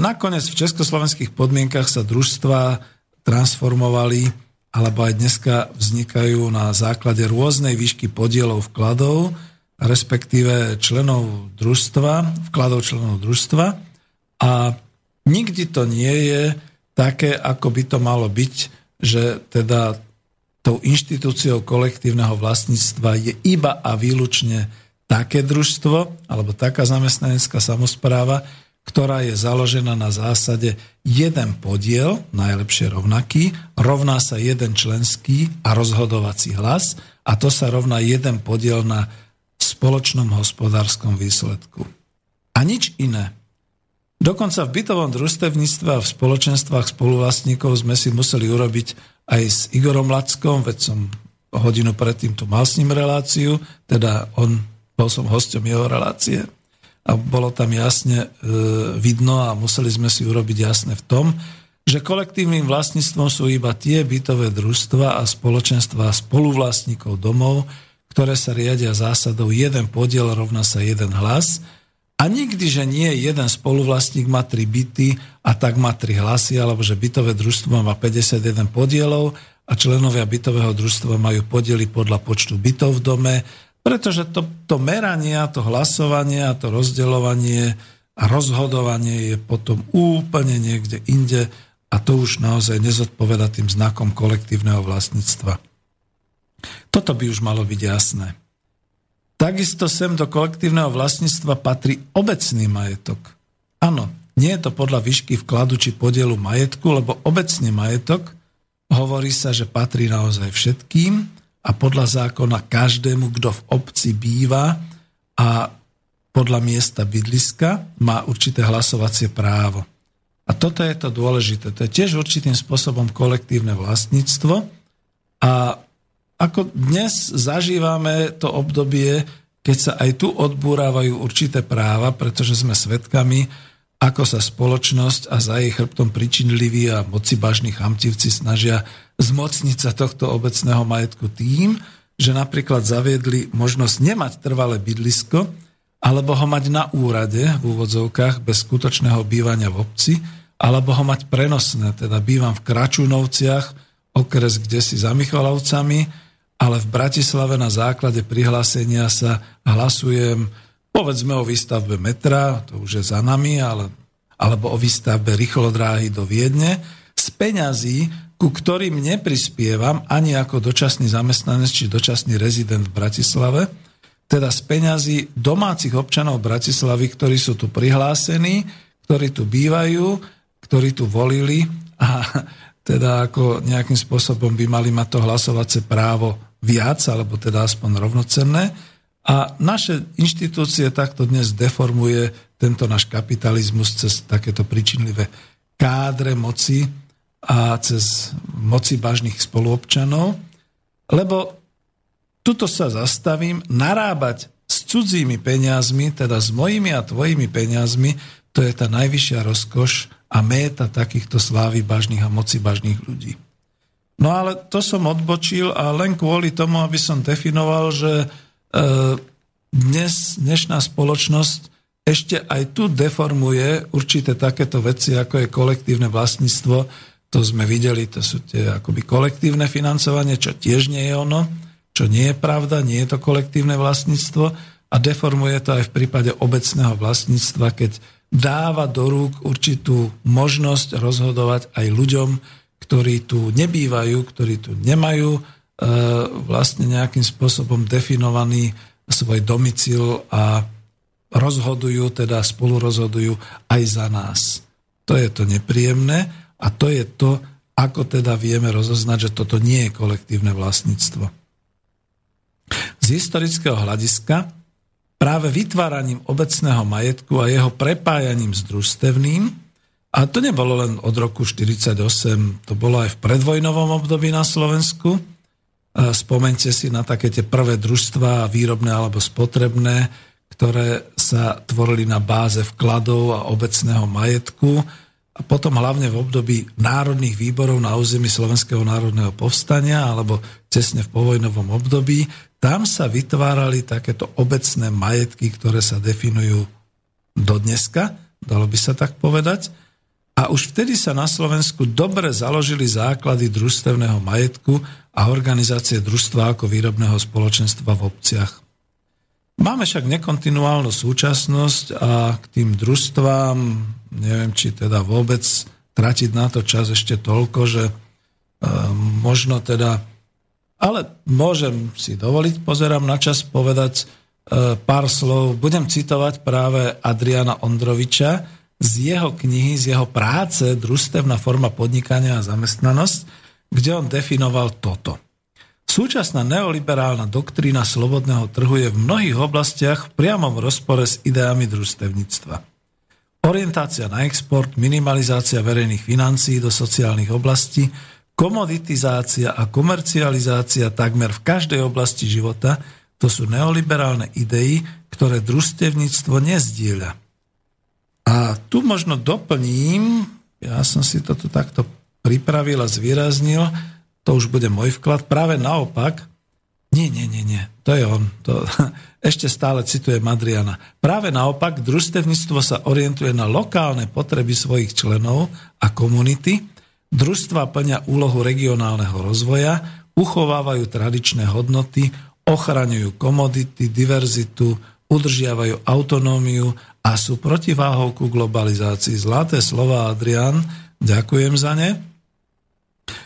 nakoniec v československých podmienkach sa družstva transformovali alebo aj dneska vznikajú na základe rôznej výšky podielov vkladov, respektíve členov družstva, vkladov členov družstva. A nikdy to nie je také, ako by to malo byť, že teda tou inštitúciou kolektívneho vlastníctva je iba a výlučne také družstvo alebo taká zamestnanecká samozpráva, ktorá je založená na zásade jeden podiel, najlepšie rovnaký, rovná sa jeden členský a rozhodovací hlas a to sa rovná jeden podiel na spoločnom hospodárskom výsledku. A nič iné. Dokonca v bytovom družstevníctve a v spoločenstvách spoluvlastníkov sme si museli urobiť aj s Igorom Lackom, veď som hodinu predtým tu mal s ním reláciu, teda on, bol som hostom jeho relácie, a bolo tam jasne e, vidno a museli sme si urobiť jasne v tom, že kolektívnym vlastníctvom sú iba tie bytové družstva a spoločenstva spoluvlastníkov domov, ktoré sa riadia zásadou jeden podiel rovná sa jeden hlas. A nikdy, že nie jeden spoluvlastník má tri byty a tak má tri hlasy, alebo že bytové družstvo má 51 podielov a členovia bytového družstva majú podiely podľa počtu bytov v dome, pretože to, to meranie, to hlasovanie a to rozdeľovanie a rozhodovanie je potom úplne niekde inde a to už naozaj nezodpoveda tým znakom kolektívneho vlastníctva. Toto by už malo byť jasné. Takisto sem do kolektívneho vlastníctva patrí obecný majetok. Áno, nie je to podľa výšky vkladu či podielu majetku, lebo obecný majetok hovorí sa, že patrí naozaj všetkým a podľa zákona každému, kto v obci býva a podľa miesta bydliska má určité hlasovacie právo. A toto je to dôležité. To je tiež určitým spôsobom kolektívne vlastníctvo a ako dnes zažívame to obdobie, keď sa aj tu odbúrávajú určité práva, pretože sme svedkami, ako sa spoločnosť a za jej chrbtom pričinliví a mocibažní chamtivci snažia zmocniť sa tohto obecného majetku tým, že napríklad zaviedli možnosť nemať trvalé bydlisko, alebo ho mať na úrade v úvodzovkách bez skutočného bývania v obci, alebo ho mať prenosné, teda bývam v Kračunovciach, okres kde si za Michalovcami, ale v Bratislave na základe prihlásenia sa hlasujem povedzme o výstavbe metra, to už je za nami, ale, alebo o výstavbe rýchlodráhy do Viedne, z peňazí, ku ktorým neprispievam ani ako dočasný zamestnanec či dočasný rezident v Bratislave, teda z peňazí domácich občanov Bratislavy, ktorí sú tu prihlásení, ktorí tu bývajú, ktorí tu volili a teda ako nejakým spôsobom by mali mať to hlasovacie právo viac, alebo teda aspoň rovnocenné. A naše inštitúcie takto dnes deformuje tento náš kapitalizmus cez takéto príčinlivé kádre moci a cez moci bažných spoluobčanov, lebo tuto sa zastavím, narábať s cudzími peniazmi, teda s mojimi a tvojimi peniazmi, to je tá najvyššia rozkoš a méta takýchto slávy bažných a moci bažných ľudí. No ale to som odbočil a len kvôli tomu, aby som definoval, že e, dnes dnešná spoločnosť ešte aj tu deformuje určité takéto veci, ako je kolektívne vlastníctvo. To sme videli, to sú tie akoby kolektívne financovanie, čo tiež nie je ono, čo nie je pravda, nie je to kolektívne vlastníctvo a deformuje to aj v prípade obecného vlastníctva, keď dáva do rúk určitú možnosť rozhodovať aj ľuďom, ktorí tu nebývajú, ktorí tu nemajú e, vlastne nejakým spôsobom definovaný svoj domicil a rozhodujú, teda spolu rozhodujú aj za nás. To je to nepríjemné a to je to, ako teda vieme rozoznať, že toto nie je kolektívne vlastníctvo. Z historického hľadiska práve vytváraním obecného majetku a jeho prepájaním s družstevným, a to nebolo len od roku 1948, to bolo aj v predvojnovom období na Slovensku. Spomente si na také tie prvé družstva, výrobné alebo spotrebné, ktoré sa tvorili na báze vkladov a obecného majetku a potom hlavne v období národných výborov na území Slovenského národného povstania alebo cesne v povojnovom období, tam sa vytvárali takéto obecné majetky, ktoré sa definujú do dneska, dalo by sa tak povedať. A už vtedy sa na Slovensku dobre založili základy družstevného majetku a organizácie družstva ako výrobného spoločenstva v obciach. Máme však nekontinuálnu súčasnosť a k tým družstvám, neviem, či teda vôbec tratiť na to čas ešte toľko, že e, možno teda, ale môžem si dovoliť, pozerám na čas, povedať e, pár slov. Budem citovať práve Adriana Ondroviča z jeho knihy, z jeho práce Družstevná forma podnikania a zamestnanosť, kde on definoval toto. Súčasná neoliberálna doktrína slobodného trhu je v mnohých oblastiach v priamom rozpore s ideami družstevníctva. Orientácia na export, minimalizácia verejných financií do sociálnych oblastí, komoditizácia a komercializácia takmer v každej oblasti života to sú neoliberálne idei, ktoré družstevníctvo nezdieľa. A tu možno doplním, ja som si toto takto pripravil a zvýraznil, to už bude môj vklad. Práve naopak, Nie, nie, nie, nie. To je on. To, ešte stále cituje Madriana. Práve naopak, družstevníctvo sa orientuje na lokálne potreby svojich členov a komunity. Družstva plňa úlohu regionálneho rozvoja, uchovávajú tradičné hodnoty, ochraňujú komodity, diverzitu, udržiavajú autonómiu a sú protiváhou ku globalizácii. Zlaté slova Adrian, ďakujem za ne.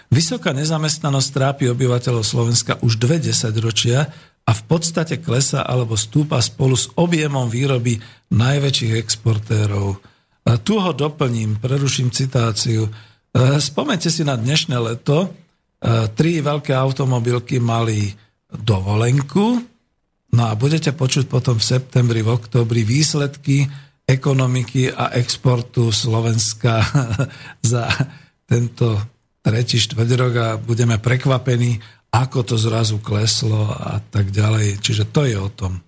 Vysoká nezamestnanosť trápi obyvateľov Slovenska už dve desaťročia a v podstate klesa alebo stúpa spolu s objemom výroby najväčších exportérov. A tu ho doplním, preruším citáciu. E, spomente si na dnešné leto. E, tri veľké automobilky mali dovolenku, no a budete počuť potom v septembri, v oktobri výsledky ekonomiky a exportu Slovenska za tento tretí, štvrť rok a budeme prekvapení, ako to zrazu kleslo a tak ďalej. Čiže to je o tom.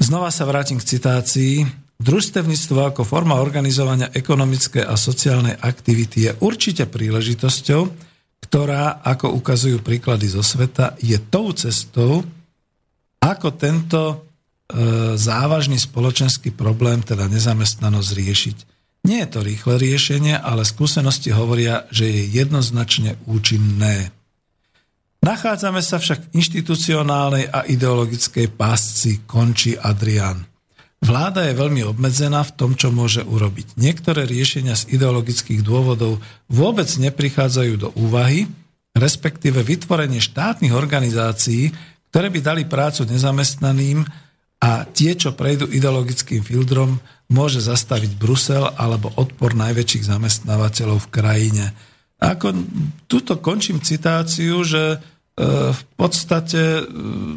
Znova sa vrátim k citácii. Družstevníctvo ako forma organizovania ekonomickej a sociálnej aktivity je určite príležitosťou, ktorá, ako ukazujú príklady zo sveta, je tou cestou, ako tento e, závažný spoločenský problém, teda nezamestnanosť, riešiť. Nie je to rýchle riešenie, ale skúsenosti hovoria, že je jednoznačne účinné. Nachádzame sa však v inštitucionálnej a ideologickej pásci, končí Adrian. Vláda je veľmi obmedzená v tom, čo môže urobiť. Niektoré riešenia z ideologických dôvodov vôbec neprichádzajú do úvahy, respektíve vytvorenie štátnych organizácií, ktoré by dali prácu nezamestnaným a tie, čo prejdú ideologickým filtrom, môže zastaviť Brusel alebo odpor najväčších zamestnávateľov v krajine. A ako tuto končím citáciu, že e, v podstate e,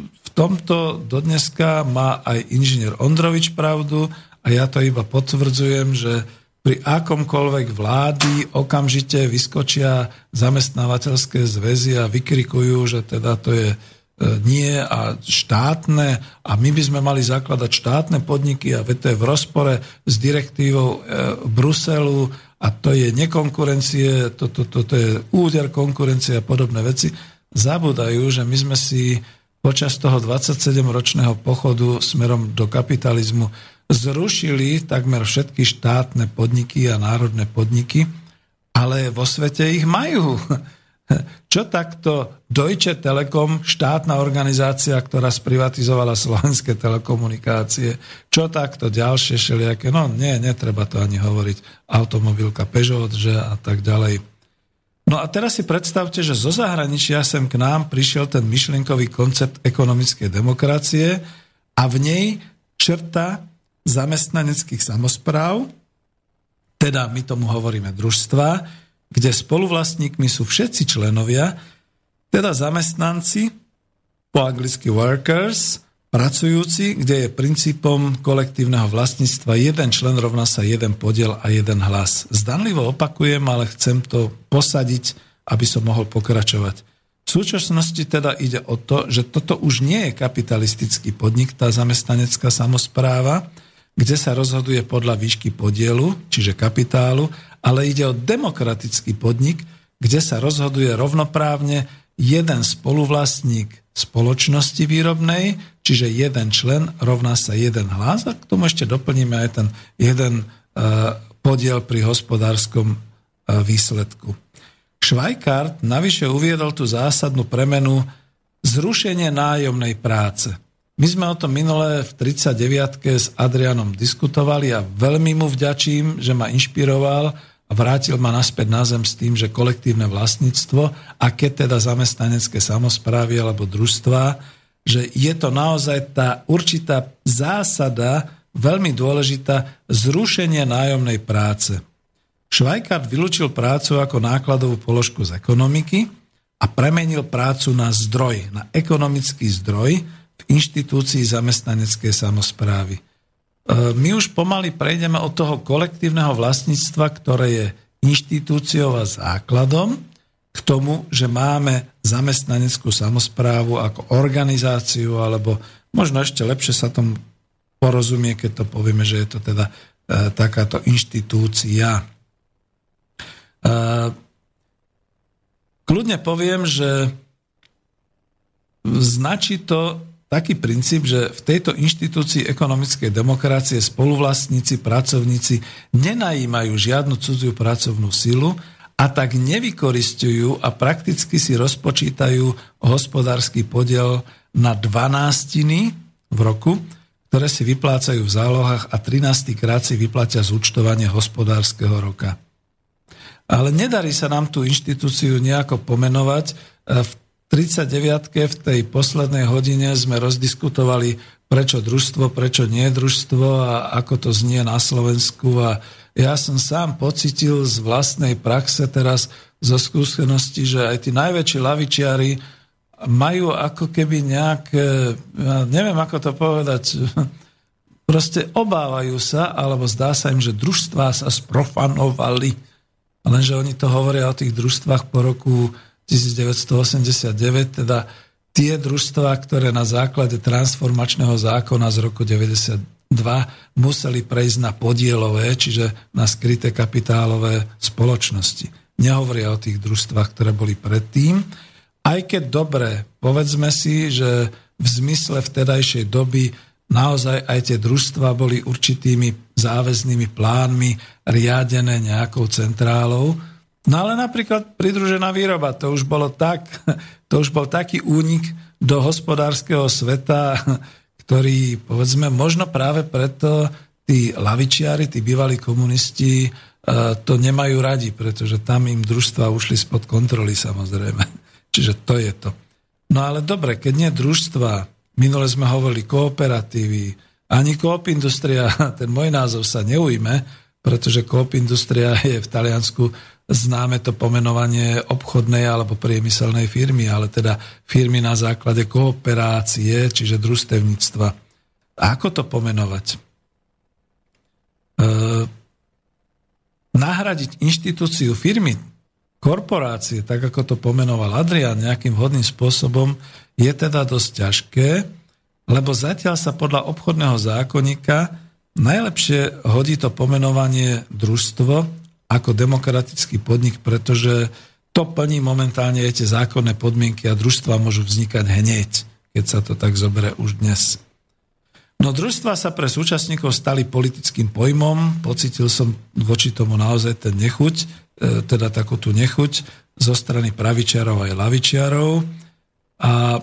v tomto dodneska má aj inžinier Ondrovič pravdu a ja to iba potvrdzujem, že pri akomkoľvek vlády okamžite vyskočia zamestnávateľské zväzy a vykrikujú, že teda to je nie a štátne a my by sme mali zakladať štátne podniky a to je v rozpore s direktívou e, Bruselu a to je nekonkurencie, to, to, to, to je úder konkurencie a podobné veci, zabudajú, že my sme si počas toho 27-ročného pochodu smerom do kapitalizmu zrušili takmer všetky štátne podniky a národné podniky, ale vo svete ich majú. Čo takto Deutsche Telekom, štátna organizácia, ktorá sprivatizovala slovenské telekomunikácie, čo takto ďalšie šeliaké, no nie, netreba to ani hovoriť, automobilka Peugeot, že a tak ďalej. No a teraz si predstavte, že zo zahraničia sem k nám prišiel ten myšlienkový koncept ekonomickej demokracie a v nej črta zamestnaneckých samozpráv, teda my tomu hovoríme družstva, kde spoluvlastníkmi sú všetci členovia, teda zamestnanci, po anglicky workers, pracujúci, kde je princípom kolektívneho vlastníctva jeden člen rovná sa jeden podiel a jeden hlas. Zdanlivo opakujem, ale chcem to posadiť, aby som mohol pokračovať. V súčasnosti teda ide o to, že toto už nie je kapitalistický podnik, tá zamestnanecká samozpráva, kde sa rozhoduje podľa výšky podielu, čiže kapitálu, ale ide o demokratický podnik, kde sa rozhoduje rovnoprávne jeden spoluvlastník spoločnosti výrobnej, čiže jeden člen rovná sa jeden hlas a k tomu ešte doplníme aj ten jeden uh, podiel pri hospodárskom uh, výsledku. Švajkart navyše uviedol tú zásadnú premenu zrušenie nájomnej práce. My sme o tom minulé v 39. s Adrianom diskutovali a veľmi mu vďačím, že ma inšpiroval vrátil ma naspäť na zem s tým, že kolektívne vlastníctvo a keď teda zamestnanecké samozprávy alebo družstva, že je to naozaj tá určitá zásada, veľmi dôležitá, zrušenie nájomnej práce. Švajkart vylúčil prácu ako nákladovú položku z ekonomiky a premenil prácu na zdroj, na ekonomický zdroj v inštitúcii zamestnaneckej samozprávy. E, my už pomaly prejdeme od toho kolektívneho vlastníctva, ktoré je inštitúciou a základom, k tomu, že máme zamestnaneckú samozprávu ako organizáciu, alebo možno ešte lepšie sa tomu porozumie, keď to povieme, že je to teda e, takáto inštitúcia. E, kľudne poviem, že značí to taký princíp, že v tejto inštitúcii ekonomickej demokracie spoluvlastníci, pracovníci nenajímajú žiadnu cudziu pracovnú silu a tak nevykoristujú a prakticky si rozpočítajú hospodársky podiel na dvanástiny v roku, ktoré si vyplácajú v zálohách a 13. krát si vyplatia zúčtovanie hospodárskeho roka. Ale nedarí sa nám tú inštitúciu nejako pomenovať. V 39. v tej poslednej hodine sme rozdiskutovali, prečo družstvo, prečo nie družstvo a ako to znie na Slovensku a ja som sám pocitil z vlastnej praxe teraz zo skúsenosti, že aj tí najväčší lavičiari majú ako keby nejak, ja neviem ako to povedať, proste obávajú sa, alebo zdá sa im, že družstvá sa sprofanovali. Lenže oni to hovoria o tých družstvách po roku 1989, teda tie družstvá, ktoré na základe transformačného zákona z roku 92 museli prejsť na podielové, čiže na skryté kapitálové spoločnosti. Nehovoria o tých družstvách, ktoré boli predtým. Aj keď dobre, povedzme si, že v zmysle vtedajšej doby naozaj aj tie družstva boli určitými záväznými plánmi riadené nejakou centrálou, No ale napríklad pridružená výroba, to už bolo tak, to už bol taký únik do hospodárskeho sveta, ktorý, povedzme, možno práve preto tí lavičiari, tí bývalí komunisti e, to nemajú radi, pretože tam im družstva ušli spod kontroly samozrejme. Čiže to je to. No ale dobre, keď nie družstva, minule sme hovorili kooperatívy, ani Coop Industria, ten môj názov sa neujme, pretože Coop Industria je v Taliansku známe to pomenovanie obchodnej alebo priemyselnej firmy, ale teda firmy na základe kooperácie, čiže družstevníctva. Ako to pomenovať? E, nahradiť inštitúciu firmy, korporácie, tak ako to pomenoval Adrian nejakým vhodným spôsobom, je teda dosť ťažké, lebo zatiaľ sa podľa obchodného zákonníka najlepšie hodí to pomenovanie družstvo ako demokratický podnik, pretože to plní momentálne aj tie zákonné podmienky a družstva môžu vznikať hneď, keď sa to tak zoberie už dnes. No družstva sa pre súčasníkov stali politickým pojmom, pocitil som voči tomu naozaj ten nechuť, e, teda takú tú nechuť zo strany pravičiarov aj lavičiarov. A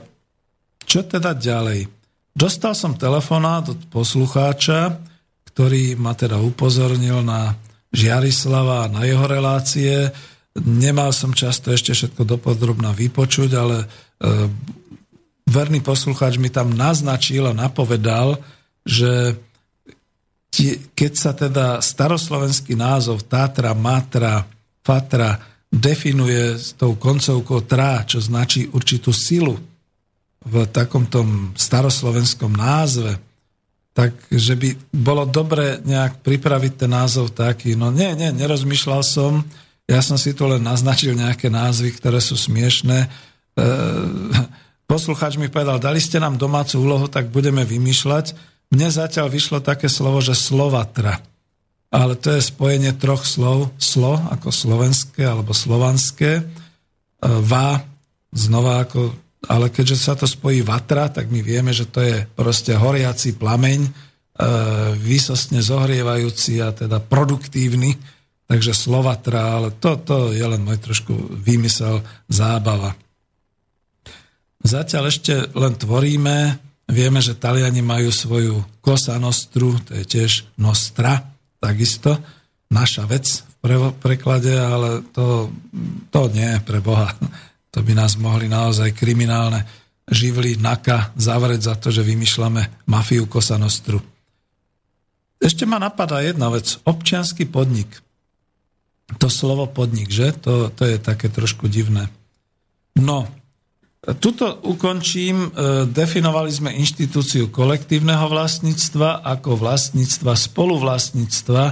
čo teda ďalej? Dostal som telefonát od poslucháča, ktorý ma teda upozornil na Žiarislava na jeho relácie. Nemal som často ešte všetko dopodrobná vypočuť, ale e, verný poslucháč mi tam naznačil a napovedal, že keď sa teda staroslovenský názov Tátra, Matra, Fatra definuje s tou koncovkou trá, čo značí určitú silu v takomto staroslovenskom názve, tak že by bolo dobre nejak pripraviť ten názov taký. No nie, nie, nerozmýšľal som. Ja som si tu len naznačil nejaké názvy, ktoré sú smiešné. E, poslucháč mi povedal, dali ste nám domácu úlohu, tak budeme vymýšľať. Mne zatiaľ vyšlo také slovo, že Slovatra. Ale to je spojenie troch slov. Slo ako slovenské alebo slovanské. E, va znova ako ale keďže sa to spojí vatra, tak my vieme, že to je proste horiaci plameň, e, zohrievajúci a teda produktívny, takže slovatra, ale to, to je len môj trošku výmysel, zábava. Zatiaľ ešte len tvoríme, vieme, že Taliani majú svoju Cosa Nostru, to je tiež Nostra, takisto, naša vec v preklade, ale to, to nie pre Boha. To by nás mohli naozaj kriminálne živly NAKA zavrieť za to, že vymýšľame mafiu Kosanostru. Ešte ma napadá jedna vec. Občianský podnik. To slovo podnik, že? To, to je také trošku divné. No, tuto ukončím. E, definovali sme inštitúciu kolektívneho vlastníctva ako vlastníctva, spoluvlastníctva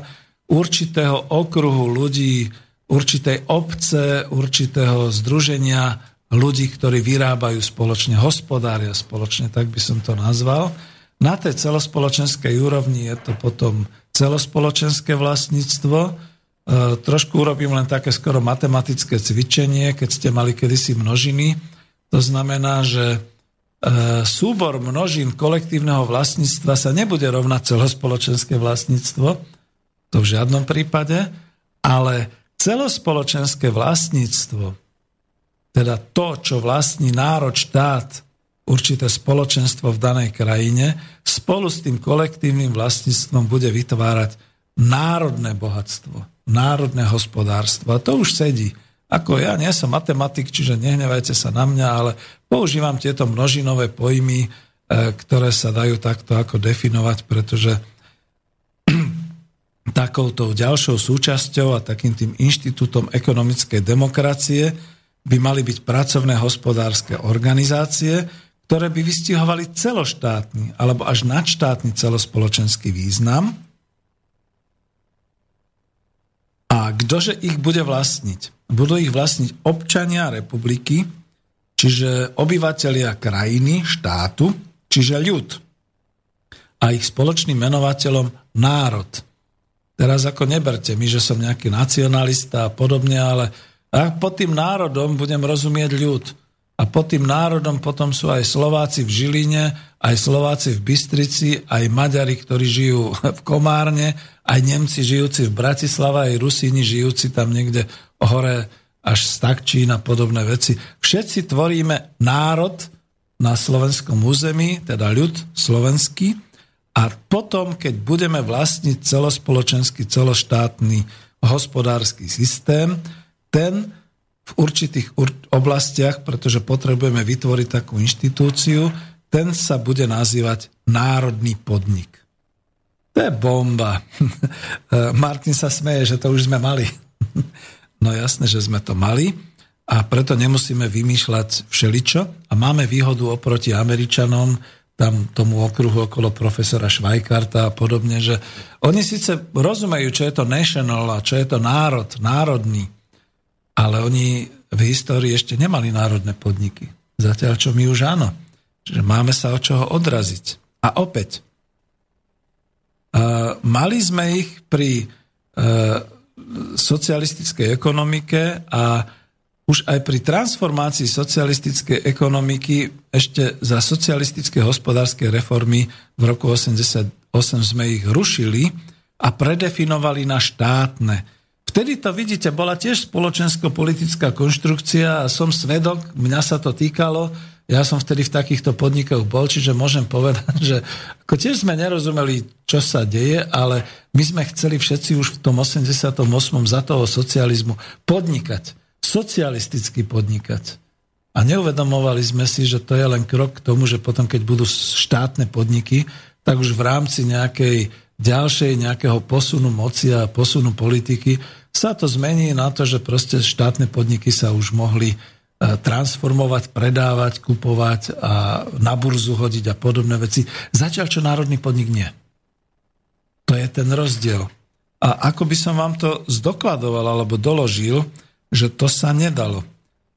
určitého okruhu ľudí, určitej obce, určitého združenia ľudí, ktorí vyrábajú spoločne, hospodária spoločne, tak by som to nazval. Na tej celospoločenskej úrovni je to potom celospoločenské vlastníctvo. E, trošku urobím len také skoro matematické cvičenie, keď ste mali kedysi množiny. To znamená, že súbor množín kolektívneho vlastníctva sa nebude rovnať celospoločenské vlastníctvo, to v žiadnom prípade, ale celospoločenské vlastníctvo, teda to, čo vlastní národ, štát, určité spoločenstvo v danej krajine, spolu s tým kolektívnym vlastníctvom bude vytvárať národné bohatstvo, národné hospodárstvo. A to už sedí. Ako ja nie som matematik, čiže nehnevajte sa na mňa, ale používam tieto množinové pojmy, e, ktoré sa dajú takto ako definovať, pretože takouto ďalšou súčasťou a takým tým inštitútom ekonomickej demokracie by mali byť pracovné hospodárske organizácie, ktoré by vystihovali celoštátny alebo až nadštátny celospoločenský význam. A ktože ich bude vlastniť? budú ich vlastniť občania republiky, čiže obyvateľia krajiny, štátu, čiže ľud. A ich spoločným menovateľom národ. Teraz ako neberte mi, že som nejaký nacionalista a podobne, ale pod tým národom budem rozumieť ľud. A pod tým národom potom sú aj Slováci v Žiline, aj Slováci v Bystrici, aj Maďari, ktorí žijú v Komárne, aj Nemci žijúci v Bratislava, aj Rusíni žijúci tam niekde hore až Stakčín a podobné veci. Všetci tvoríme národ na slovenskom území, teda ľud slovenský, a potom, keď budeme vlastniť celospoločenský, celoštátny hospodársky systém, ten v určitých oblastiach, pretože potrebujeme vytvoriť takú inštitúciu, ten sa bude nazývať národný podnik. To je bomba. Martin sa smeje, že to už sme mali. No jasné, že sme to mali a preto nemusíme vymýšľať všeličo a máme výhodu oproti Američanom, tam tomu okruhu okolo profesora Švajkarta a podobne, že oni síce rozumejú, čo je to national a čo je to národ, národný, ale oni v histórii ešte nemali národné podniky. Zatiaľ, čo my už áno. Čiže máme sa od čoho odraziť. A opäť, uh, mali sme ich pri uh, socialistickej ekonomike a už aj pri transformácii socialistickej ekonomiky ešte za socialistické hospodárske reformy v roku 88 sme ich rušili a predefinovali na štátne Vtedy to vidíte, bola tiež spoločensko-politická konštrukcia a som svedok, mňa sa to týkalo, ja som vtedy v takýchto podnikoch bol, čiže môžem povedať, že ako tiež sme nerozumeli, čo sa deje, ale my sme chceli všetci už v tom 88. za toho socializmu podnikať, socialisticky podnikať. A neuvedomovali sme si, že to je len krok k tomu, že potom, keď budú štátne podniky, tak už v rámci nejakej ďalšej nejakého posunu moci a posunu politiky sa to zmení na to, že proste štátne podniky sa už mohli e, transformovať, predávať, kupovať a na burzu hodiť a podobné veci. Zatiaľ, čo národný podnik nie. To je ten rozdiel. A ako by som vám to zdokladoval alebo doložil, že to sa nedalo.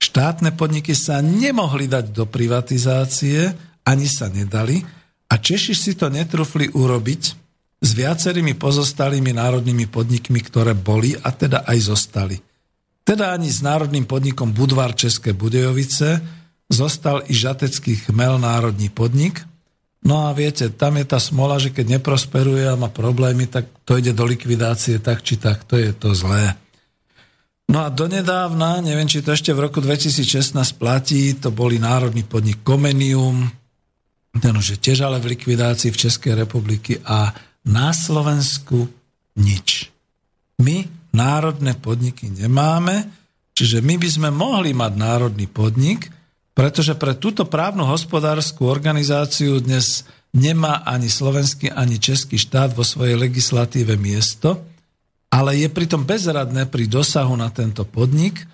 Štátne podniky sa nemohli dať do privatizácie, ani sa nedali a Češi si to netrúfli urobiť, s viacerými pozostalými národnými podnikmi, ktoré boli a teda aj zostali. Teda ani s národným podnikom Budvar České Budejovice zostal i žatecký chmel národný podnik. No a viete, tam je tá smola, že keď neprosperuje a má problémy, tak to ide do likvidácie tak či tak, to je to zlé. No a donedávna, neviem, či to ešte v roku 2016 platí, to boli národný podnik Comenium, ten už je tiež ale v likvidácii v Českej republiky a na Slovensku nič. My národné podniky nemáme, čiže my by sme mohli mať národný podnik, pretože pre túto právnu hospodárskú organizáciu dnes nemá ani slovenský, ani český štát vo svojej legislatíve miesto, ale je pritom bezradné pri dosahu na tento podnik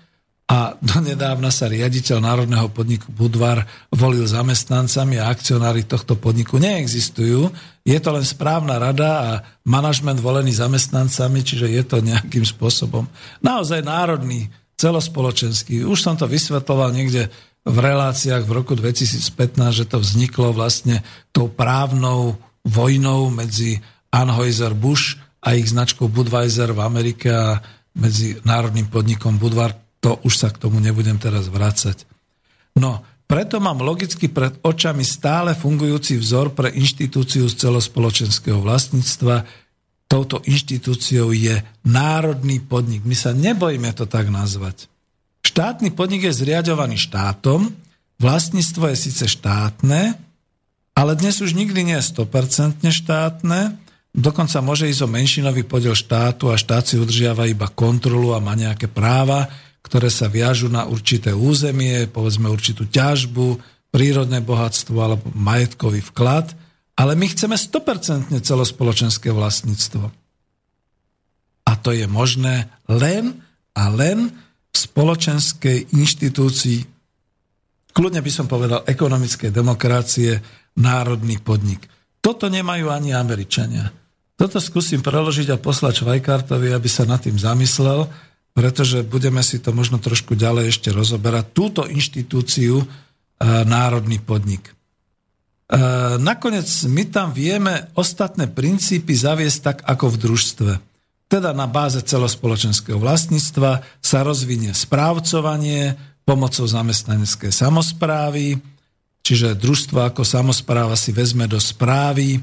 a donedávna sa riaditeľ Národného podniku Budvar volil zamestnancami a akcionári tohto podniku neexistujú. Je to len správna rada a manažment volený zamestnancami, čiže je to nejakým spôsobom naozaj národný, celospoločenský. Už som to vysvetloval niekde v reláciách v roku 2015, že to vzniklo vlastne tou právnou vojnou medzi Anheuser-Busch a ich značkou Budweiser v Amerike a medzi národným podnikom Budvar to už sa k tomu nebudem teraz vrácať. No, Preto mám logicky pred očami stále fungujúci vzor pre inštitúciu z celospoločenského vlastníctva. Touto inštitúciou je národný podnik. My sa nebojíme to tak nazvať. Štátny podnik je zriadovaný štátom, vlastníctvo je síce štátne, ale dnes už nikdy nie je 100% štátne, dokonca môže ísť o menšinový podiel štátu a štát si udržiava iba kontrolu a má nejaké práva, ktoré sa viažú na určité územie, povedzme určitú ťažbu, prírodné bohatstvo alebo majetkový vklad, ale my chceme 100% celospoločenské vlastníctvo. A to je možné len a len v spoločenskej inštitúcii, kľudne by som povedal ekonomickej demokracie, národný podnik. Toto nemajú ani Američania. Toto skúsim preložiť a poslať Švajkartovi, aby sa nad tým zamyslel, pretože budeme si to možno trošku ďalej ešte rozoberať, túto inštitúciu e, národný podnik. E, nakoniec my tam vieme ostatné princípy zaviesť tak ako v družstve. Teda na báze celospoločenského vlastníctva sa rozvinie správcovanie pomocou zamestnaneckej samozprávy, čiže družstvo ako samozpráva si vezme do správy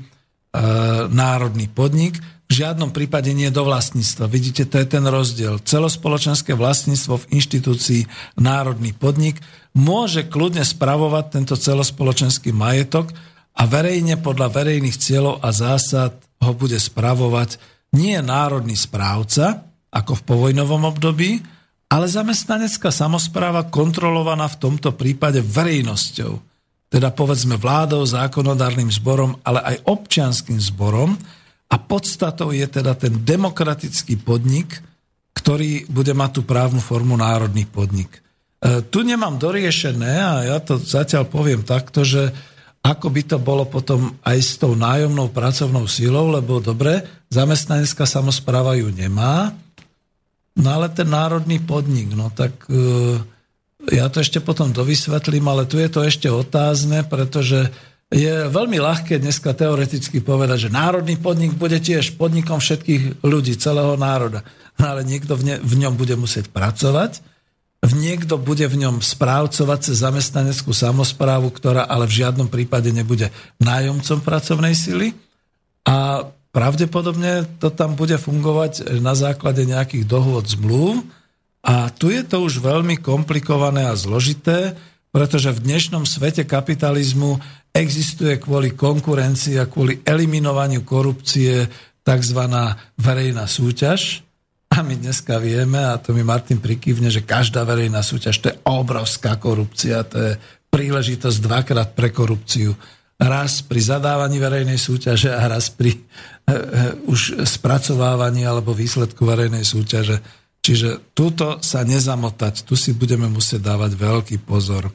národný podnik, v žiadnom prípade nie do vlastníctva. Vidíte, to je ten rozdiel. Celospoločenské vlastníctvo v inštitúcii národný podnik môže kľudne spravovať tento celospoločenský majetok a verejne podľa verejných cieľov a zásad ho bude spravovať nie národný správca, ako v povojnovom období, ale zamestnanecká samozpráva kontrolovaná v tomto prípade verejnosťou. Teda povedzme vládou, zákonodárnym zborom, ale aj občianským zborom, a podstatou je teda ten demokratický podnik, ktorý bude mať tú právnu formu národný podnik. E, tu nemám doriešené a ja to zatiaľ poviem takto, že ako by to bolo potom aj s tou nájomnou pracovnou sílou, lebo dobre, zamestnanecká samozpráva ju nemá, no ale ten národný podnik, no tak e, ja to ešte potom dovysvetlím, ale tu je to ešte otázne, pretože je veľmi ľahké dneska teoreticky povedať, že národný podnik bude tiež podnikom všetkých ľudí, celého národa. No ale niekto v, ne, v ňom bude musieť pracovať, niekto bude v ňom správcovať cez zamestnaneckú samozprávu, ktorá ale v žiadnom prípade nebude nájomcom pracovnej sily a pravdepodobne to tam bude fungovať na základe nejakých dohôd zmluv a tu je to už veľmi komplikované a zložité, pretože v dnešnom svete kapitalizmu existuje kvôli konkurencii a kvôli eliminovaniu korupcie tzv. verejná súťaž. A my dneska vieme, a to mi Martin prikývne, že každá verejná súťaž to je obrovská korupcia, to je príležitosť dvakrát pre korupciu. Raz pri zadávaní verejnej súťaže a raz pri e, e, už spracovávaní alebo výsledku verejnej súťaže. Čiže túto sa nezamotať, tu si budeme musieť dávať veľký pozor.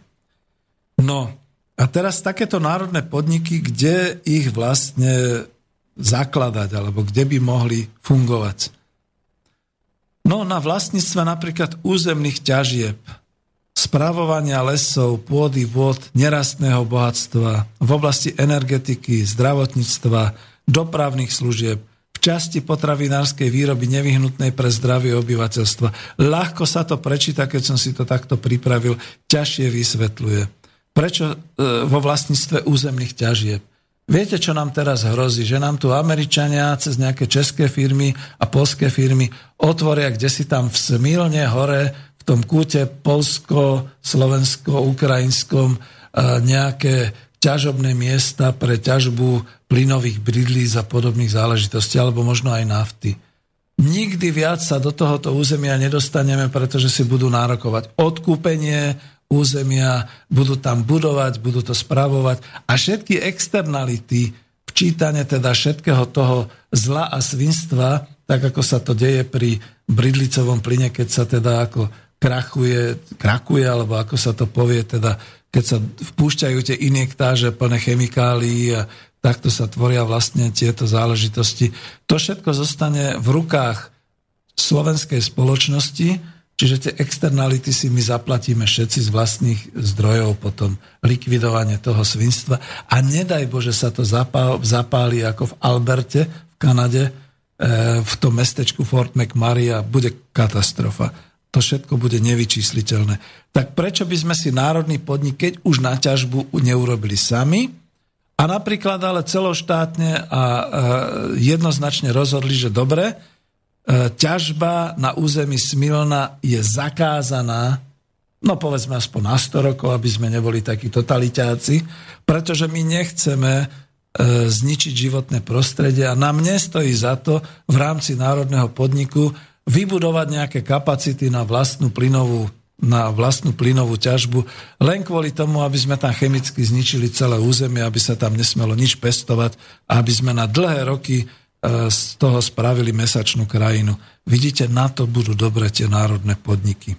No, a teraz takéto národné podniky, kde ich vlastne zakladať, alebo kde by mohli fungovať? No na vlastníctve napríklad územných ťažieb, spravovania lesov, pôdy, vôd, nerastného bohatstva, v oblasti energetiky, zdravotníctva, dopravných služieb, časti potravinárskej výroby nevyhnutnej pre zdravie obyvateľstva. Ľahko sa to prečíta, keď som si to takto pripravil, ťažšie vysvetľuje. Prečo e, vo vlastníctve územných ťažieb? Viete, čo nám teraz hrozí? Že nám tu Američania cez nejaké české firmy a polské firmy otvoria, kde si tam v Smilne hore, v tom kúte polsko, slovensko, ukrajinskom e, nejaké ťažobné miesta pre ťažbu plynových bridlí a podobných záležitostí, alebo možno aj nafty. Nikdy viac sa do tohoto územia nedostaneme, pretože si budú nárokovať odkúpenie, územia, budú tam budovať, budú to spravovať a všetky externality, včítanie teda všetkého toho zla a svinstva, tak ako sa to deje pri bridlicovom plyne, keď sa teda ako krachuje, krakuje, alebo ako sa to povie, teda keď sa vpúšťajú tie injektáže plné chemikálií a takto sa tvoria vlastne tieto záležitosti. To všetko zostane v rukách slovenskej spoločnosti, Čiže tie externality si my zaplatíme všetci z vlastných zdrojov, potom likvidovanie toho svinstva. A nedaj Bože sa to zapáli ako v Alberte v Kanade, e, v tom mestečku Fort McMurray a bude katastrofa. To všetko bude nevyčísliteľné. Tak prečo by sme si národný podnik, keď už na ťažbu neurobili sami a napríklad ale celoštátne a jednoznačne rozhodli, že dobre, e, ťažba na území Smilna je zakázaná, no povedzme aspoň na 100 rokov, aby sme neboli takí totalitáci, pretože my nechceme e, zničiť životné prostredie a nám nestojí za to v rámci národného podniku vybudovať nejaké kapacity na vlastnú plynovú na vlastnú plynovú ťažbu, len kvôli tomu, aby sme tam chemicky zničili celé územie, aby sa tam nesmelo nič pestovať a aby sme na dlhé roky e, z toho spravili mesačnú krajinu. Vidíte, na to budú dobre tie národné podniky.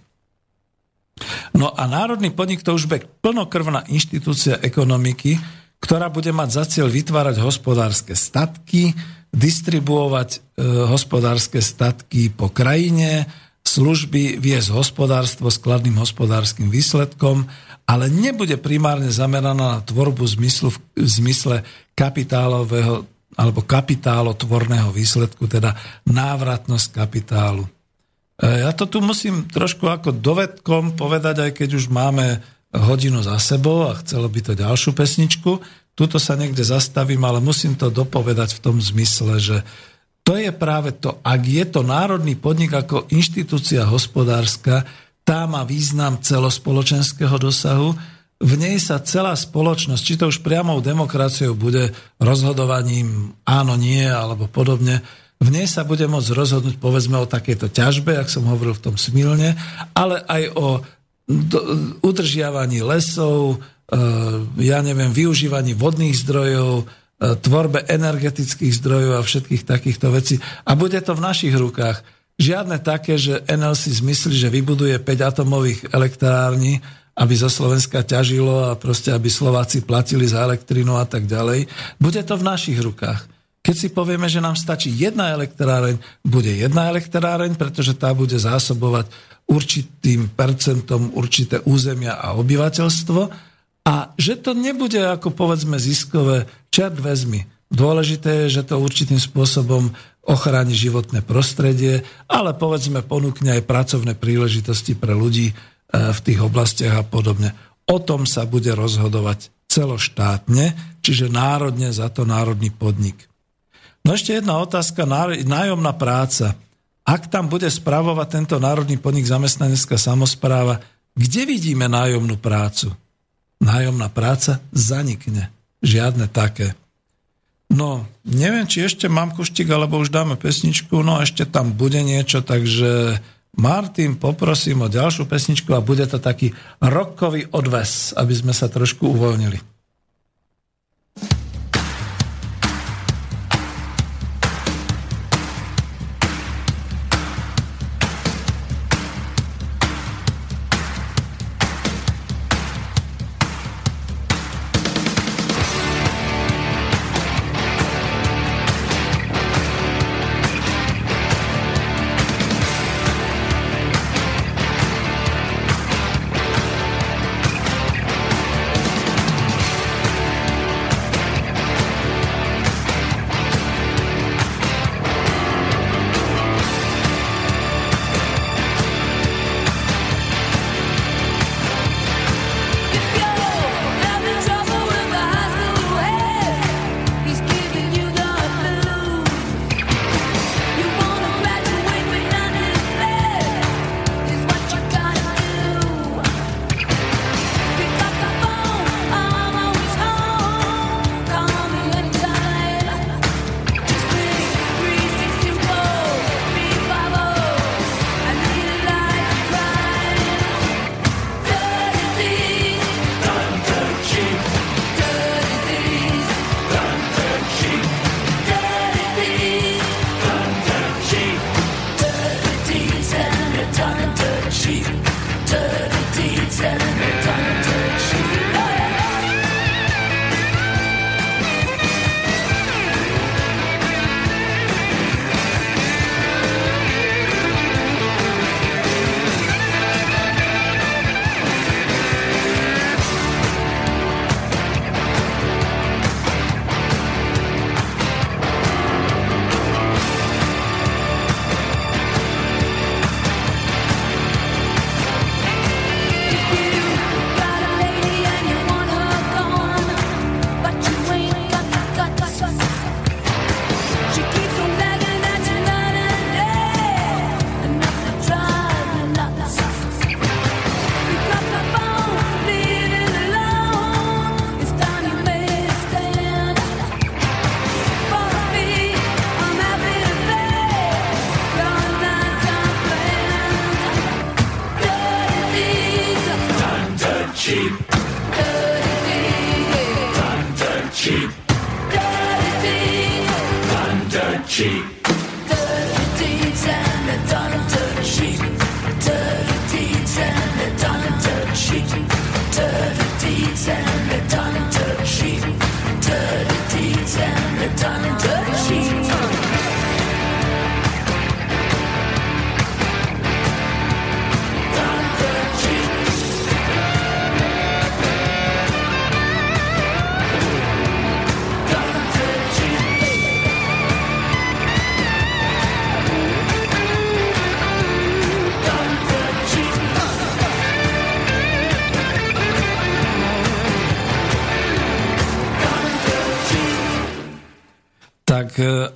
No a národný podnik to už bude plnokrvná inštitúcia ekonomiky, ktorá bude mať za cieľ vytvárať hospodárske statky, distribuovať e, hospodárske statky po krajine, služby viesť hospodárstvo s kladným hospodárskym výsledkom, ale nebude primárne zameraná na tvorbu zmyslu, v zmysle kapitálového alebo kapitálotvorného výsledku, teda návratnosť kapitálu. E, ja to tu musím trošku ako dovedkom povedať, aj keď už máme hodinu za sebou a chcelo by to ďalšiu pesničku, tuto sa niekde zastavím, ale musím to dopovedať v tom zmysle, že to je práve to, ak je to národný podnik ako inštitúcia hospodárska, tá má význam celospoločenského dosahu, v nej sa celá spoločnosť, či to už priamou demokraciou bude rozhodovaním áno, nie alebo podobne, v nej sa bude môcť rozhodnúť povedzme o takejto ťažbe, ak som hovoril v tom smilne, ale aj o udržiavaní lesov, ja neviem, využívaní vodných zdrojov, eh, tvorbe energetických zdrojov a všetkých takýchto vecí. A bude to v našich rukách. Žiadne také, že NL si zmyslí, že vybuduje 5 atomových elektrární, aby zo Slovenska ťažilo a proste, aby Slováci platili za elektrinu a tak ďalej. Bude to v našich rukách. Keď si povieme, že nám stačí jedna elektráreň, bude jedna elektráreň, pretože tá bude zásobovať určitým percentom určité územia a obyvateľstvo a že to nebude ako povedzme ziskové, čert vezmi. Dôležité je, že to určitým spôsobom ochráni životné prostredie, ale povedzme ponúkne aj pracovné príležitosti pre ľudí e, v tých oblastiach a podobne. O tom sa bude rozhodovať celoštátne, čiže národne za to národný podnik. No ešte jedna otázka, nájomná práca. Ak tam bude spravovať tento národný podnik zamestnanecká samozpráva, kde vidíme nájomnú prácu? Nájomná práca zanikne. Žiadne také. No, neviem, či ešte mám kuštik, alebo už dáme pesničku, no ešte tam bude niečo, takže Martin, poprosím o ďalšiu pesničku a bude to taký rokový odves, aby sme sa trošku uvoľnili.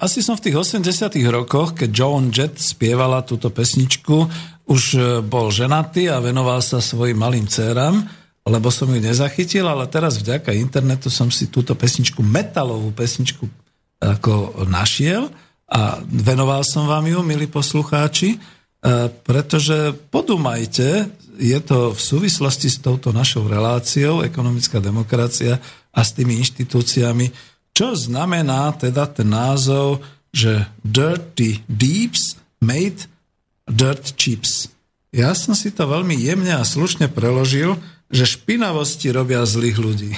Asi som v tých 80 rokoch, keď Joan Jett spievala túto pesničku, už e, bol ženatý a venoval sa svojim malým dcerám, lebo som ju nezachytil, ale teraz vďaka internetu som si túto pesničku, metalovú pesničku ako našiel a venoval som vám ju, milí poslucháči, e, pretože podúmajte, je to v súvislosti s touto našou reláciou, ekonomická demokracia a s tými inštitúciami, čo znamená teda ten názov, že Dirty Deeps made Dirt Chips. Ja som si to veľmi jemne a slušne preložil, že špinavosti robia zlých ľudí.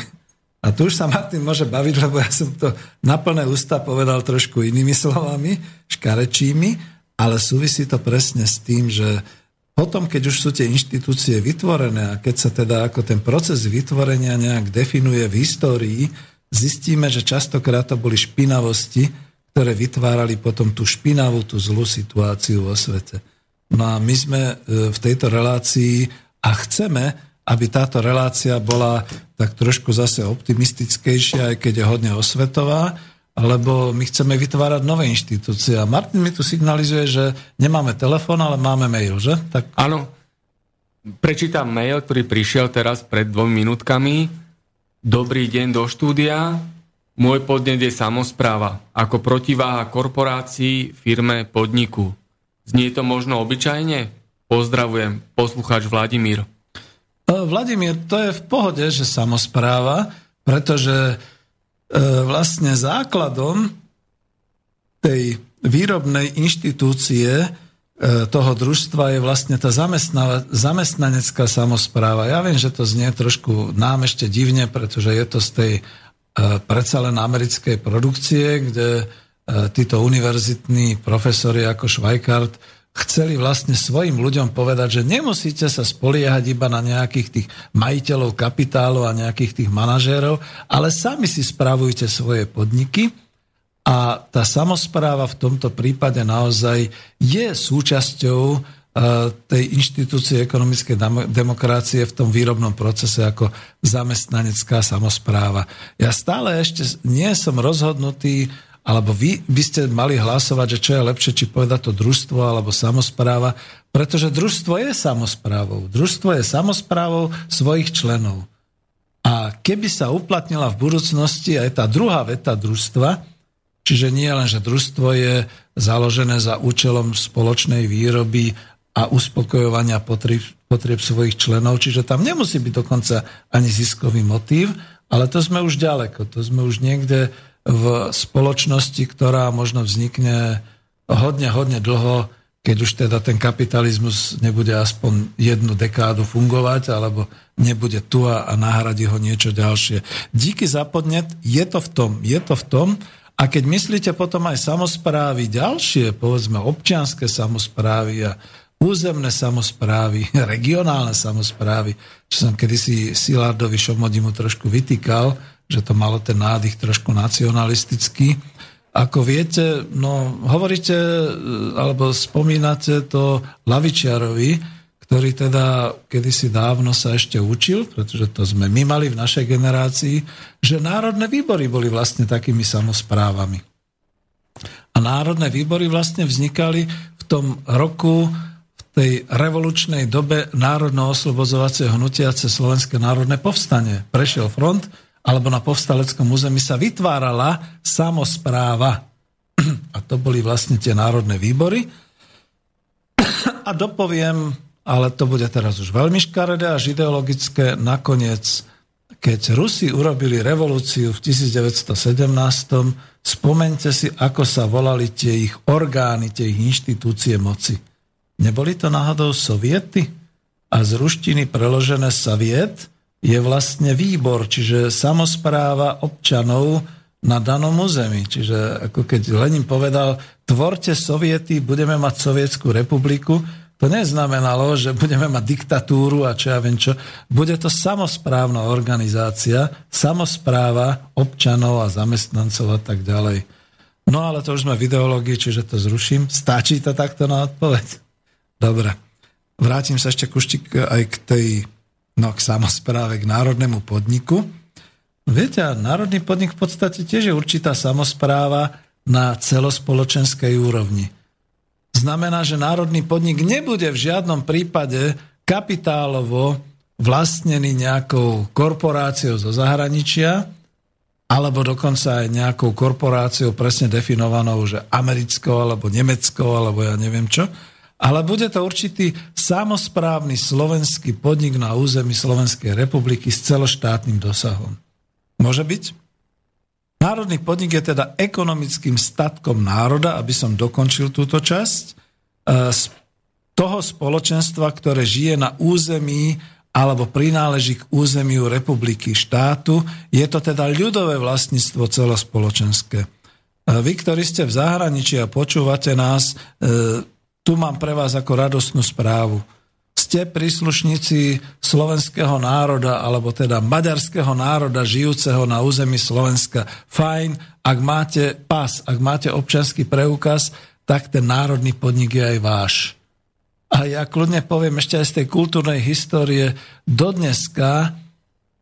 A tu už sa Martin môže baviť, lebo ja som to na plné ústa povedal trošku inými slovami, škarečími, ale súvisí to presne s tým, že potom, keď už sú tie inštitúcie vytvorené a keď sa teda ako ten proces vytvorenia nejak definuje v histórii, zistíme, že častokrát to boli špinavosti, ktoré vytvárali potom tú špinavú, tú zlú situáciu vo svete. No a my sme e, v tejto relácii a chceme, aby táto relácia bola tak trošku zase optimistickejšia, aj keď je hodne osvetová, lebo my chceme vytvárať nové inštitúcie. A Martin mi tu signalizuje, že nemáme telefón, ale máme mail, že? Tak prečítam mail, ktorý prišiel teraz pred dvomi minútkami. Dobrý deň do štúdia. Môj podnet je samozpráva. Ako protiváha korporácií, firme, podniku. Znie to možno obyčajne? Pozdravujem, poslucháč Vladimír. E, Vladimír, to je v pohode, že samozpráva, pretože e, vlastne základom tej výrobnej inštitúcie toho družstva je vlastne tá zamestnanecká samozpráva. Ja viem, že to znie trošku nám ešte divne, pretože je to z tej e, predsa len americkej produkcie, kde e, títo univerzitní profesori ako Švajkart chceli vlastne svojim ľuďom povedať, že nemusíte sa spoliehať iba na nejakých tých majiteľov kapitálu a nejakých tých manažérov, ale sami si spravujte svoje podniky a tá samozpráva v tomto prípade naozaj je súčasťou e, tej inštitúcie ekonomickej demo- demokracie v tom výrobnom procese ako zamestnanecká samozpráva. Ja stále ešte nie som rozhodnutý, alebo vy by ste mali hlasovať, že čo je lepšie, či povedať to družstvo alebo samozpráva, pretože družstvo je samozprávou. Družstvo je samozprávou svojich členov. A keby sa uplatnila v budúcnosti aj tá druhá veta družstva, čiže nie len, že družstvo je založené za účelom spoločnej výroby a uspokojovania potrieb, potrieb svojich členov, čiže tam nemusí byť dokonca ani ziskový motív, ale to sme už ďaleko, to sme už niekde v spoločnosti, ktorá možno vznikne hodne, hodne dlho, keď už teda ten kapitalizmus nebude aspoň jednu dekádu fungovať, alebo nebude tu a, nahradí ho niečo ďalšie. Díky za podnet je to v tom, je to v tom, a keď myslíte potom aj samozprávy ďalšie, povedzme občianské samozprávy a územné samozprávy, regionálne samozprávy, čo som kedysi Silardovi Šomodimu trošku vytýkal, že to malo ten nádych trošku nacionalistický. Ako viete, no hovoríte, alebo spomínate to Lavičiarovi, ktorý teda kedysi dávno sa ešte učil, pretože to sme my mali v našej generácii, že národné výbory boli vlastne takými samozprávami. A národné výbory vlastne vznikali v tom roku, v tej revolučnej dobe národno-oslobozovacieho hnutia cez Slovenské národné povstanie. Prešiel front, alebo na povstaleckom území sa vytvárala samozpráva. A to boli vlastne tie národné výbory. A dopoviem, ale to bude teraz už veľmi škaredé až ideologické. Nakoniec, keď Rusi urobili revolúciu v 1917, spomente si, ako sa volali tie ich orgány, tie ich inštitúcie moci. Neboli to náhodou soviety? A z ruštiny preložené soviet je vlastne výbor, čiže samozpráva občanov na danom území. Čiže ako keď Lenin povedal, tvorte soviety, budeme mať sovietskú republiku, to neznamenalo, že budeme mať diktatúru a čo ja viem čo. Bude to samozprávna organizácia, samozpráva občanov a zamestnancov a tak ďalej. No ale to už sme v ideológii, čiže to zruším. Stačí to takto na odpoveď? Dobre. Vrátim sa ešte kuštik aj k tej, no k samozpráve, k národnému podniku. Viete, národný podnik v podstate tiež je určitá samozpráva na celospoločenskej úrovni. Znamená, že národný podnik nebude v žiadnom prípade kapitálovo vlastnený nejakou korporáciou zo zahraničia, alebo dokonca aj nejakou korporáciou presne definovanou, že americkou, alebo nemeckou, alebo ja neviem čo. Ale bude to určitý samozprávny slovenský podnik na území Slovenskej republiky s celoštátnym dosahom. Môže byť? Národný podnik je teda ekonomickým statkom národa, aby som dokončil túto časť, e, z toho spoločenstva, ktoré žije na území alebo prináleží k územiu republiky štátu. Je to teda ľudové vlastníctvo celospoločenské. E, vy, ktorí ste v zahraničí a počúvate nás, e, tu mám pre vás ako radostnú správu ste príslušníci slovenského národa, alebo teda maďarského národa žijúceho na území Slovenska. Fajn, ak máte pas, ak máte občanský preukaz, tak ten národný podnik je aj váš. A ja kľudne poviem ešte aj z tej kultúrnej histórie, dodneska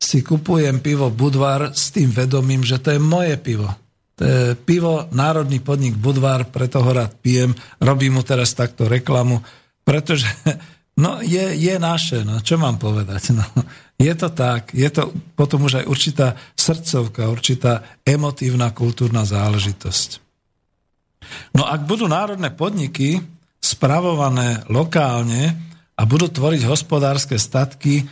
si kupujem pivo Budvar s tým vedomím, že to je moje pivo. To je pivo, národný podnik Budvar, preto ho rád pijem, robím mu teraz takto reklamu, pretože No je, je naše, no čo mám povedať. No, je to tak, je to potom už aj určitá srdcovka, určitá emotívna kultúrna záležitosť. No ak budú národné podniky spravované lokálne a budú tvoriť hospodárske statky,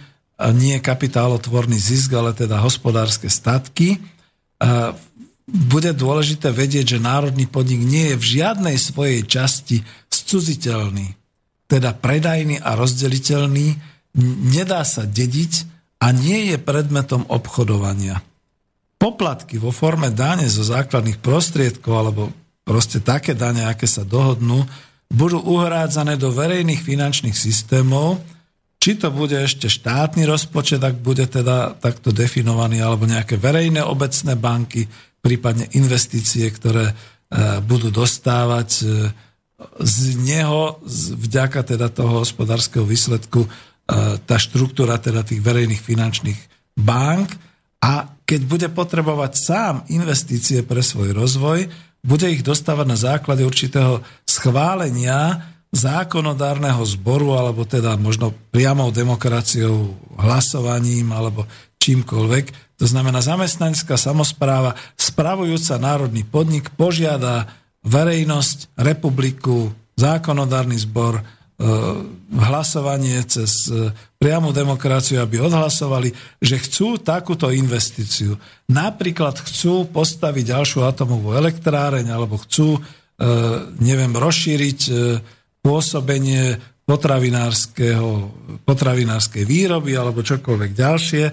nie kapitálotvorný zisk, ale teda hospodárske statky, bude dôležité vedieť, že národný podnik nie je v žiadnej svojej časti scudziteľný teda predajný a rozdeliteľný, nedá sa dediť a nie je predmetom obchodovania. Poplatky vo forme dáne zo základných prostriedkov alebo proste také dane, aké sa dohodnú, budú uhrádzané do verejných finančných systémov, či to bude ešte štátny rozpočet, ak bude teda takto definovaný, alebo nejaké verejné obecné banky, prípadne investície, ktoré e, budú dostávať e, z neho, vďaka teda toho hospodárskeho výsledku, e, tá štruktúra teda tých verejných finančných bank a keď bude potrebovať sám investície pre svoj rozvoj, bude ich dostávať na základe určitého schválenia zákonodárneho zboru, alebo teda možno priamou demokraciou, hlasovaním alebo čímkoľvek. To znamená, zamestnanecká samozpráva, spravujúca národný podnik, požiada verejnosť, republiku, zákonodárny zbor, e, hlasovanie cez e, priamu demokraciu, aby odhlasovali, že chcú takúto investíciu. Napríklad chcú postaviť ďalšiu atomovú elektráreň alebo chcú, e, neviem, rozšíriť pôsobenie potravinárskej výroby alebo čokoľvek ďalšie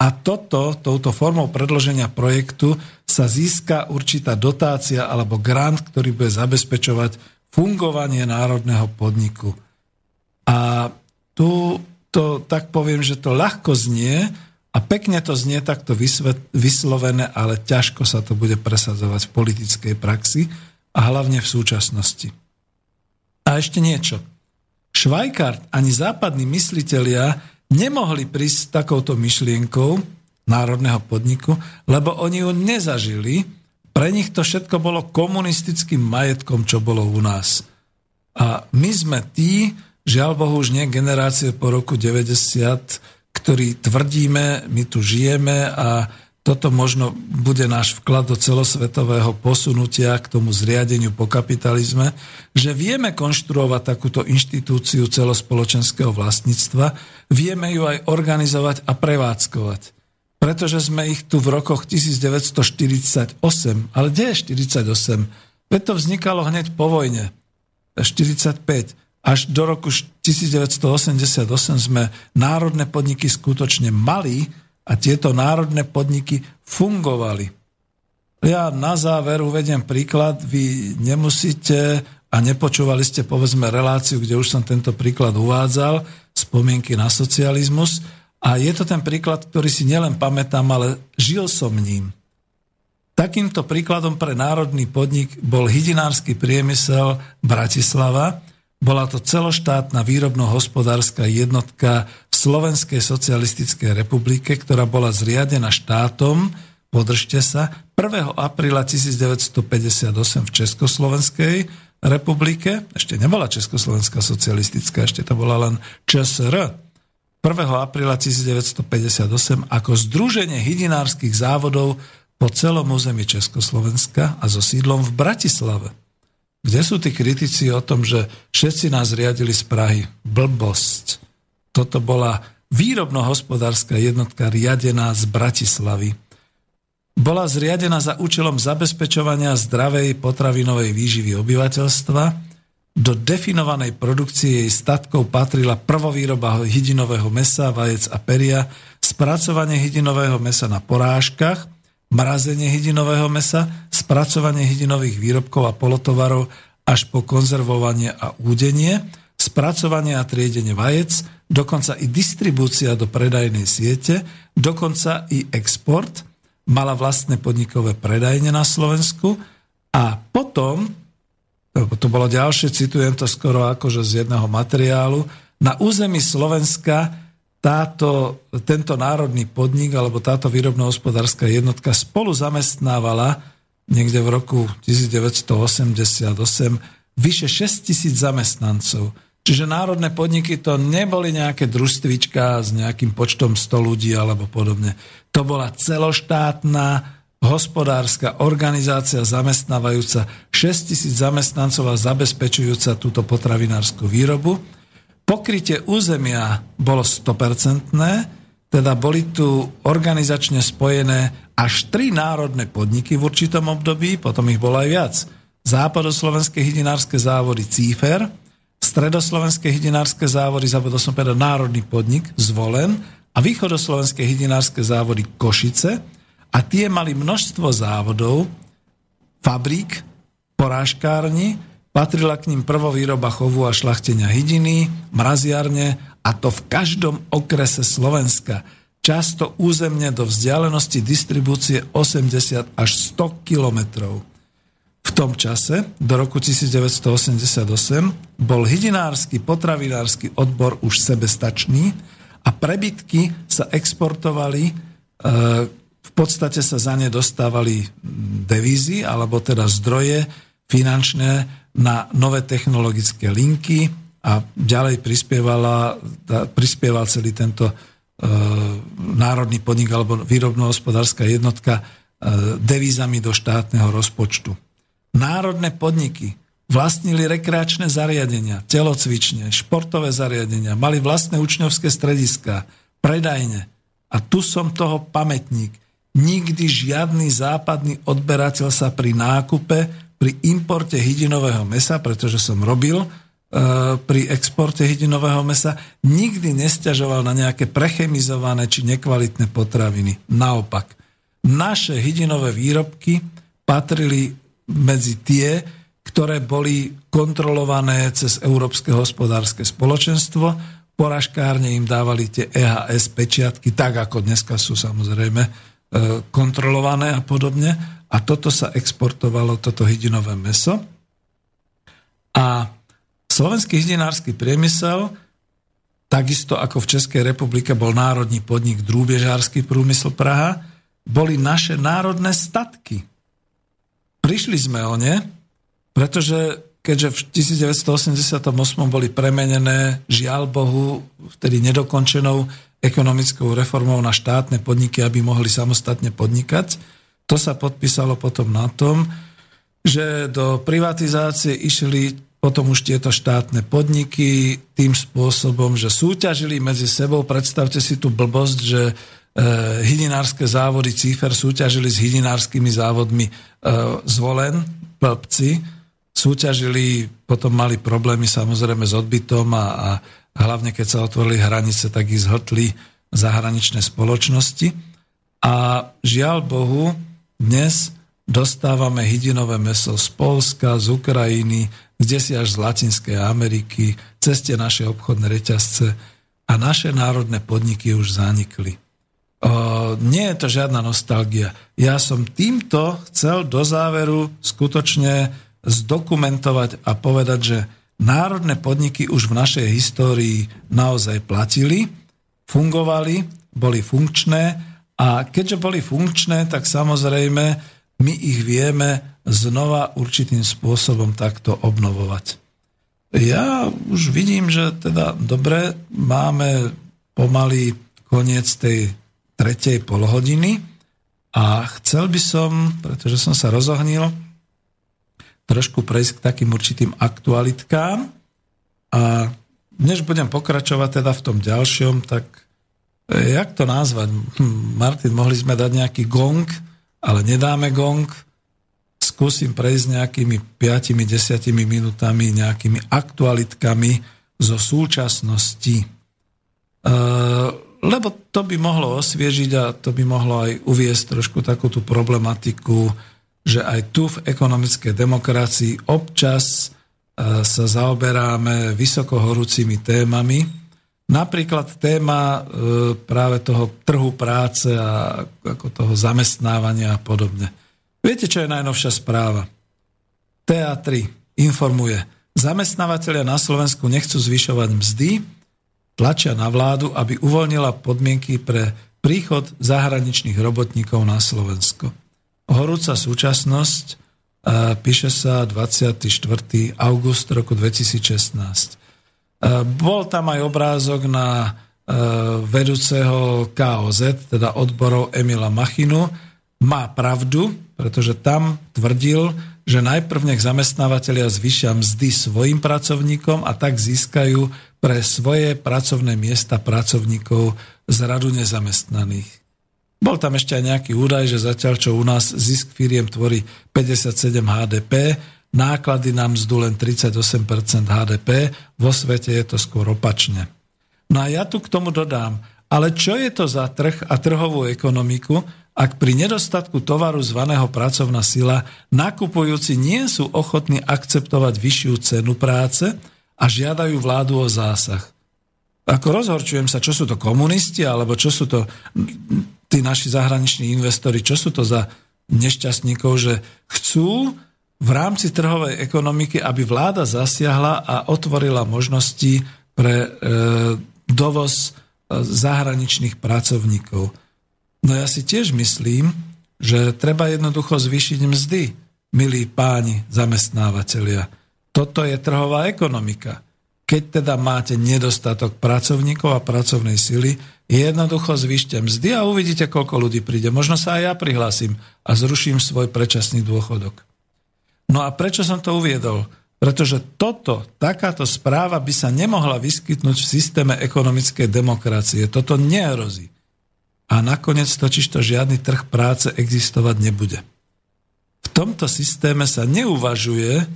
a toto, touto formou predloženia projektu sa získa určitá dotácia alebo grant, ktorý bude zabezpečovať fungovanie národného podniku. A tu to tak poviem, že to ľahko znie a pekne to znie takto vyslovené, ale ťažko sa to bude presadzovať v politickej praxi a hlavne v súčasnosti. A ešte niečo. Švajkart ani západní myslitelia nemohli prísť s takouto myšlienkou národného podniku, lebo oni ju nezažili. Pre nich to všetko bolo komunistickým majetkom, čo bolo u nás. A my sme tí, žiaľ Bohu už nie generácie po roku 90, ktorí tvrdíme, my tu žijeme a toto možno bude náš vklad do celosvetového posunutia k tomu zriadeniu po kapitalizme, že vieme konštruovať takúto inštitúciu celospoločenského vlastníctva, vieme ju aj organizovať a prevádzkovať. Pretože sme ich tu v rokoch 1948, ale kde je 48? Veď to vznikalo hneď po vojne, 45. Až do roku 1988 sme národné podniky skutočne mali, a tieto národné podniky fungovali. Ja na záver uvediem príklad, vy nemusíte a nepočúvali ste povedzme reláciu, kde už som tento príklad uvádzal, spomienky na socializmus a je to ten príklad, ktorý si nielen pamätám, ale žil som ním. Takýmto príkladom pre národný podnik bol hydinársky priemysel Bratislava, bola to celoštátna výrobno-hospodárska jednotka v Slovenskej socialistickej republike, ktorá bola zriadená štátom, podržte sa, 1. apríla 1958 v Československej republike, ešte nebola Československá socialistická, ešte to bola len ČSR, 1. apríla 1958 ako Združenie hydinárskych závodov po celom území Československa a so sídlom v Bratislave. Kde sú tí kritici o tom, že všetci nás riadili z Prahy? Blbosť. Toto bola výrobno-hospodárska jednotka riadená z Bratislavy. Bola zriadená za účelom zabezpečovania zdravej potravinovej výživy obyvateľstva. Do definovanej produkcie jej statkov patrila prvovýroba hydinového mesa, vajec a peria, spracovanie hydinového mesa na porážkach – mrazenie hydinového mesa, spracovanie hydinových výrobkov a polotovarov až po konzervovanie a údenie, spracovanie a triedenie vajec, dokonca i distribúcia do predajnej siete, dokonca i export, mala vlastné podnikové predajne na Slovensku a potom, to bolo ďalšie, citujem to skoro akože z jedného materiálu, na území Slovenska táto, tento národný podnik alebo táto výrobno-hospodárska jednotka spolu zamestnávala niekde v roku 1988 vyše 6 tisíc zamestnancov. Čiže národné podniky to neboli nejaké družstvička s nejakým počtom 100 ľudí alebo podobne. To bola celoštátna hospodárska organizácia zamestnávajúca 6 tisíc zamestnancov a zabezpečujúca túto potravinárskú výrobu pokrytie územia bolo 100%, teda boli tu organizačne spojené až tri národné podniky v určitom období, potom ich bolo aj viac. Západoslovenské hydinárske závody Cífer, Stredoslovenské hydinárske závody, zabudol som povedať, národný podnik Zvolen a východoslovenské hydinárske závody Košice a tie mali množstvo závodov, fabrík, porážkárni, Patrila k ním prvovýroba chovu a šlachtenia hydiny, mraziarne a to v každom okrese Slovenska. Často územne do vzdialenosti distribúcie 80 až 100 kilometrov. V tom čase, do roku 1988, bol hydinársky potravinársky odbor už sebestačný a prebytky sa exportovali, e, v podstate sa za ne dostávali devízy, alebo teda zdroje finančné na nové technologické linky a ďalej prispievala, prispieval celý tento e, národný podnik alebo výrobno-hospodárska jednotka e, devízami do štátneho rozpočtu. Národné podniky vlastnili rekreačné zariadenia, telocvične, športové zariadenia, mali vlastné učňovské strediska, predajne. A tu som toho pamätník. Nikdy žiadny západný odberateľ sa pri nákupe pri importe hydinového mesa, pretože som robil e, pri exporte hydinového mesa, nikdy nestiažoval na nejaké prechemizované či nekvalitné potraviny. Naopak, naše hydinové výrobky patrili medzi tie, ktoré boli kontrolované cez Európske hospodárske spoločenstvo. Poražkárne im dávali tie EHS pečiatky, tak ako dneska sú samozrejme e, kontrolované a podobne a toto sa exportovalo, toto hydinové meso. A slovenský hydinársky priemysel, takisto ako v Českej republike bol národný podnik Drúbežársky prúmysl Praha, boli naše národné statky. Prišli sme o ne, pretože keďže v 1988 boli premenené, žiaľ Bohu, vtedy nedokončenou ekonomickou reformou na štátne podniky, aby mohli samostatne podnikať. To sa podpísalo potom na tom, že do privatizácie išli potom už tieto štátne podniky tým spôsobom, že súťažili medzi sebou. Predstavte si tú blbosť, že e, hydinárske závody Cífer súťažili s hydinárskymi závodmi e, zvolen, blbci, súťažili, potom mali problémy samozrejme s odbytom a, a hlavne keď sa otvorili hranice, tak ich zhotli zahraničné spoločnosti. A žiaľ Bohu, dnes dostávame hydinové meso z Polska, z Ukrajiny, kde si až z Latinskej Ameriky, cez tie naše obchodné reťazce a naše národné podniky už zanikli. O, nie je to žiadna nostalgia. Ja som týmto chcel do záveru skutočne zdokumentovať a povedať, že národné podniky už v našej histórii naozaj platili, fungovali, boli funkčné a keďže boli funkčné, tak samozrejme my ich vieme znova určitým spôsobom takto obnovovať. Ja už vidím, že teda dobre, máme pomaly koniec tej tretej polhodiny a chcel by som, pretože som sa rozohnil, trošku prejsť k takým určitým aktualitkám. A než budem pokračovať teda v tom ďalšom, tak jak to nazvať? Hm, Martin, mohli sme dať nejaký gong, ale nedáme gong. Skúsim prejsť nejakými 5-10 minútami, nejakými aktualitkami zo súčasnosti. E, lebo to by mohlo osviežiť a to by mohlo aj uviesť trošku takú tú problematiku že aj tu v ekonomickej demokracii občas e, sa zaoberáme vysokohorúcimi témami. Napríklad téma e, práve toho trhu práce a ako toho zamestnávania a podobne. Viete, čo je najnovšia správa? TA3 informuje, zamestnávateľia na Slovensku nechcú zvyšovať mzdy, tlačia na vládu, aby uvoľnila podmienky pre príchod zahraničných robotníkov na Slovensko horúca súčasnosť, píše sa 24. august roku 2016. Bol tam aj obrázok na vedúceho KOZ, teda odborov Emila Machinu. Má pravdu, pretože tam tvrdil, že najprv nech zamestnávateľia zvyšia mzdy svojim pracovníkom a tak získajú pre svoje pracovné miesta pracovníkov z radu nezamestnaných. Bol tam ešte aj nejaký údaj, že zatiaľ čo u nás zisk firiem tvorí 57 HDP, náklady nám mzdu len 38% HDP, vo svete je to skôr opačne. No a ja tu k tomu dodám, ale čo je to za trh a trhovú ekonomiku, ak pri nedostatku tovaru zvaného pracovná sila nakupujúci nie sú ochotní akceptovať vyššiu cenu práce a žiadajú vládu o zásah. Ako rozhorčujem sa, čo sú to komunisti, alebo čo sú to tí naši zahraniční investori, čo sú to za nešťastníkov, že chcú v rámci trhovej ekonomiky, aby vláda zasiahla a otvorila možnosti pre e, dovoz e, zahraničných pracovníkov. No ja si tiež myslím, že treba jednoducho zvýšiť mzdy, milí páni zamestnávateľia. Toto je trhová ekonomika. Keď teda máte nedostatok pracovníkov a pracovnej sily, jednoducho zvyšte mzdy a uvidíte, koľko ľudí príde. Možno sa aj ja prihlásim a zruším svoj predčasný dôchodok. No a prečo som to uviedol? Pretože toto, takáto správa by sa nemohla vyskytnúť v systéme ekonomickej demokracie. Toto nehrozí. A nakoniec totiž to žiadny trh práce existovať nebude. V tomto systéme sa neuvažuje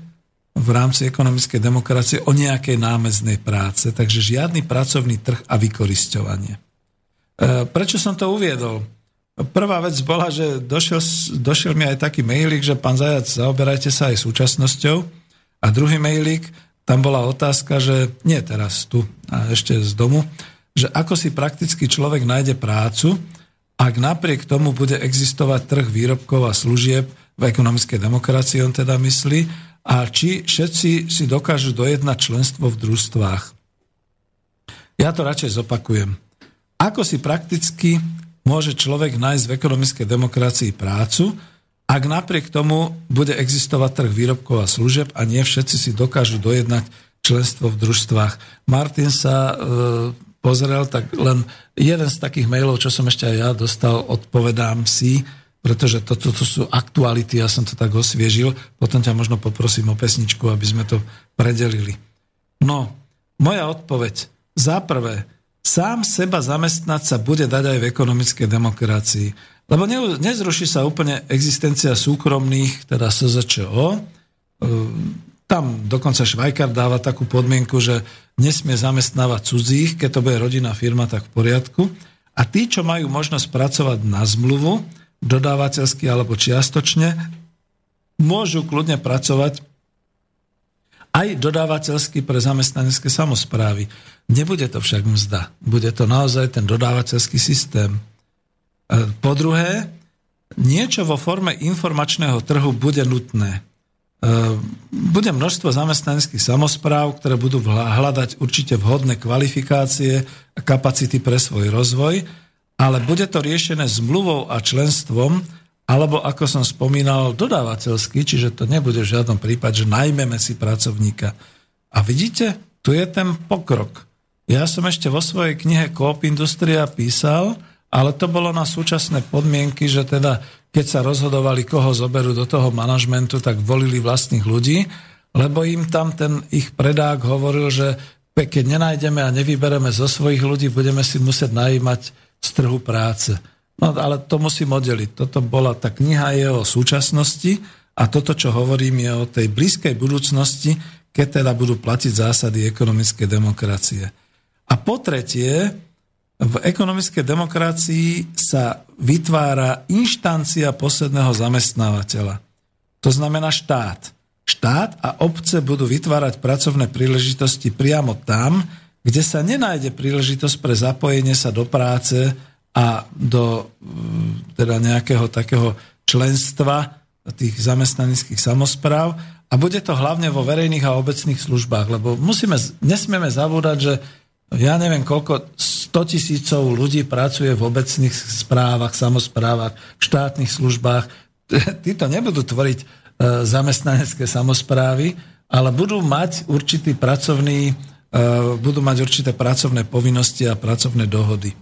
v rámci ekonomickej demokracie o nejakej námeznej práce, takže žiadny pracovný trh a vykorisťovanie. E, prečo som to uviedol? Prvá vec bola, že došiel, došiel mi aj taký mailik, že pán Zajac, zaoberajte sa aj súčasnosťou. A druhý mailik, tam bola otázka, že nie teraz tu, a ešte z domu, že ako si prakticky človek nájde prácu, ak napriek tomu bude existovať trh výrobkov a služieb v ekonomickej demokracii, on teda myslí, a či všetci si dokážu dojednať členstvo v družstvách. Ja to radšej zopakujem. Ako si prakticky môže človek nájsť v ekonomickej demokracii prácu, ak napriek tomu bude existovať trh výrobkov a služeb a nie všetci si dokážu dojednať členstvo v družstvách. Martin sa e, pozrel, tak len jeden z takých mailov, čo som ešte aj ja dostal, odpovedám si, pretože toto to, to sú aktuality, ja som to tak osviežil, potom ťa možno poprosím o pesničku, aby sme to predelili. No, moja odpoveď. Za prvé, sám seba zamestnať sa bude dať aj v ekonomickej demokracii. Lebo ne, nezruší sa úplne existencia súkromných, teda SZČO. E, tam dokonca Švajkar dáva takú podmienku, že nesmie zamestnávať cudzích, keď to bude rodinná firma, tak v poriadku. A tí, čo majú možnosť pracovať na zmluvu, dodávateľsky alebo čiastočne, môžu kľudne pracovať aj dodávateľsky pre zamestnanecké samozprávy. Nebude to však mzda. Bude to naozaj ten dodávateľský systém. E, po druhé, niečo vo forme informačného trhu bude nutné. E, bude množstvo zamestnaneckých samozpráv, ktoré budú hľadať určite vhodné kvalifikácie a kapacity pre svoj rozvoj, ale bude to riešené zmluvou a členstvom, alebo ako som spomínal, dodávateľský, čiže to nebude v žiadnom prípade, že najmeme si pracovníka. A vidíte, tu je ten pokrok. Ja som ešte vo svojej knihe Coop Industria písal, ale to bolo na súčasné podmienky, že teda keď sa rozhodovali, koho zoberú do toho manažmentu, tak volili vlastných ľudí, lebo im tam ten ich predák hovoril, že keď nenájdeme a nevybereme zo svojich ľudí, budeme si musieť najímať z trhu práce. No ale to musím oddeliť. Toto bola tá kniha je o súčasnosti a toto, čo hovorím, je o tej blízkej budúcnosti, keď teda budú platiť zásady ekonomickej demokracie. A po tretie, v ekonomickej demokracii sa vytvára inštancia posledného zamestnávateľa. To znamená štát. Štát a obce budú vytvárať pracovné príležitosti priamo tam, kde sa nenájde príležitosť pre zapojenie sa do práce a do mm, teda nejakého takého členstva tých zamestnaneckých samozpráv a bude to hlavne vo verejných a obecných službách, lebo musíme, nesmieme zavúdať, že ja neviem koľko, 100 tisícov ľudí pracuje v obecných správach, samozprávach, štátnych službách. Títo nebudú tvoriť e, zamestnanecké samozprávy, ale budú mať určitý pracovný, e, budú mať určité pracovné povinnosti a pracovné dohody.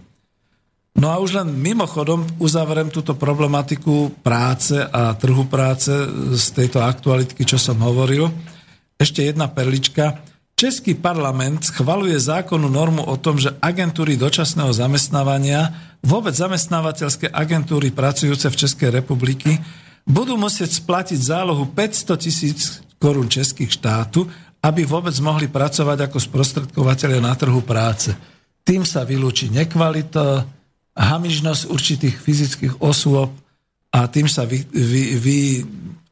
No a už len mimochodom uzavriem túto problematiku práce a trhu práce z tejto aktualitky, čo som hovoril. Ešte jedna perlička. Český parlament schvaluje zákonnú normu o tom, že agentúry dočasného zamestnávania, vôbec zamestnávateľské agentúry pracujúce v Českej republiky, budú musieť splatiť zálohu 500 tisíc korún českých štátu, aby vôbec mohli pracovať ako sprostredkovateľe na trhu práce. Tým sa vylúči nekvalita, hamižnosť určitých fyzických osôb a tým sa vy, vy, vy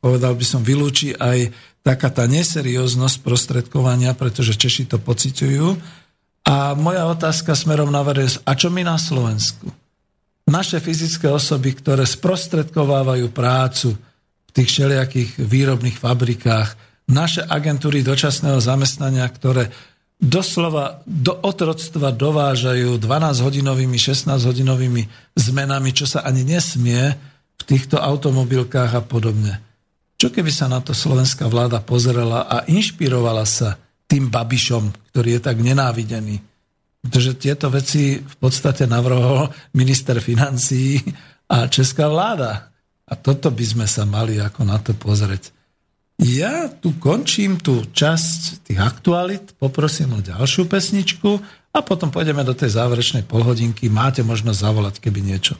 povedal by som, vylúči aj taká tá neserióznosť prostredkovania, pretože Češi to pociťujú. A moja otázka smerom na verejnosť, a čo my na Slovensku? Naše fyzické osoby, ktoré sprostredkovávajú prácu v tých všelijakých výrobných fabrikách, naše agentúry dočasného zamestnania, ktoré doslova do otroctva dovážajú 12-hodinovými, 16-hodinovými zmenami, čo sa ani nesmie v týchto automobilkách a podobne. Čo keby sa na to slovenská vláda pozerala a inšpirovala sa tým Babišom, ktorý je tak nenávidený? Pretože tieto veci v podstate navrhol minister financí a česká vláda. A toto by sme sa mali ako na to pozrieť. Ja tu končím tú časť tých aktualit, poprosím o ďalšiu pesničku a potom pôjdeme do tej záverečnej polhodinky. Máte možnosť zavolať, keby niečo.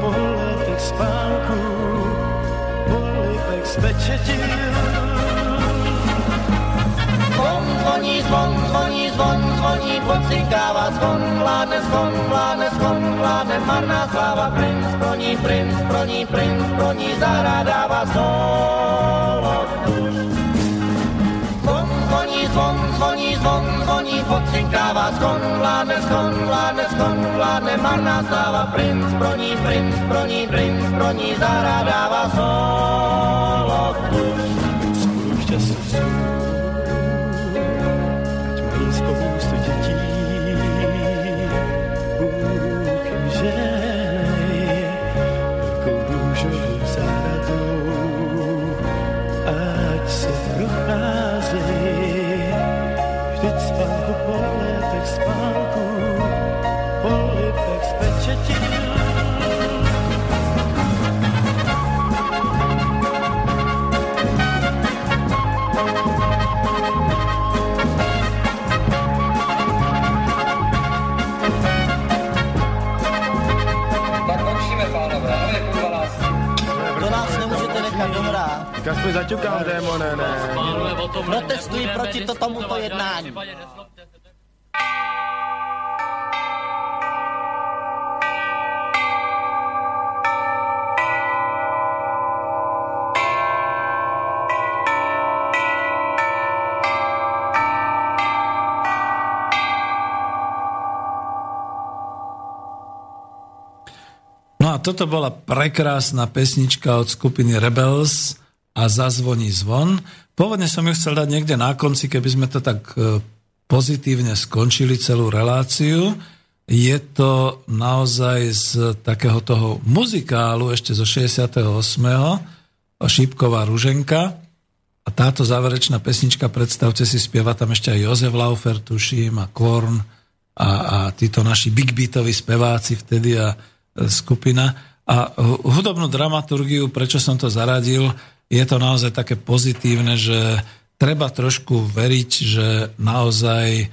Po letech spánku, po lipech z pečetil. Zvon zvoní, zvon zvoní, zvon zvoní, pocikává, zvon vládne, zvon vládne, zvon vládne, princ pro ní, princ pro ní, princ pro ní, zahrádává solo tuž. Zvon zvoní, zvon zvoní, zvon zvoní, pocikává, zvon vládne, zvon vládne, zvon vládne, marná sláva, princ pro ní, princ pro ní, princ pro ní, zahrádává solo tuž. Aspoň zaťukám, démone, ne? Protestuji proti to tomuto jednání. No a toto bola prekrásna pesnička od skupiny Rebels a Zazvoní zvon. Pôvodne som ju chcel dať niekde na konci, keby sme to tak e, pozitívne skončili celú reláciu. Je to naozaj z takého toho muzikálu ešte zo 68. Šípková ruženka. A táto záverečná pesnička, predstavte si, spieva tam ešte aj Jozef Laufer, tuším, a Korn a, a títo naši big beatoví speváci vtedy a e, skupina. A hu- hudobnú dramaturgiu, prečo som to zaradil, je to naozaj také pozitívne, že treba trošku veriť, že naozaj e,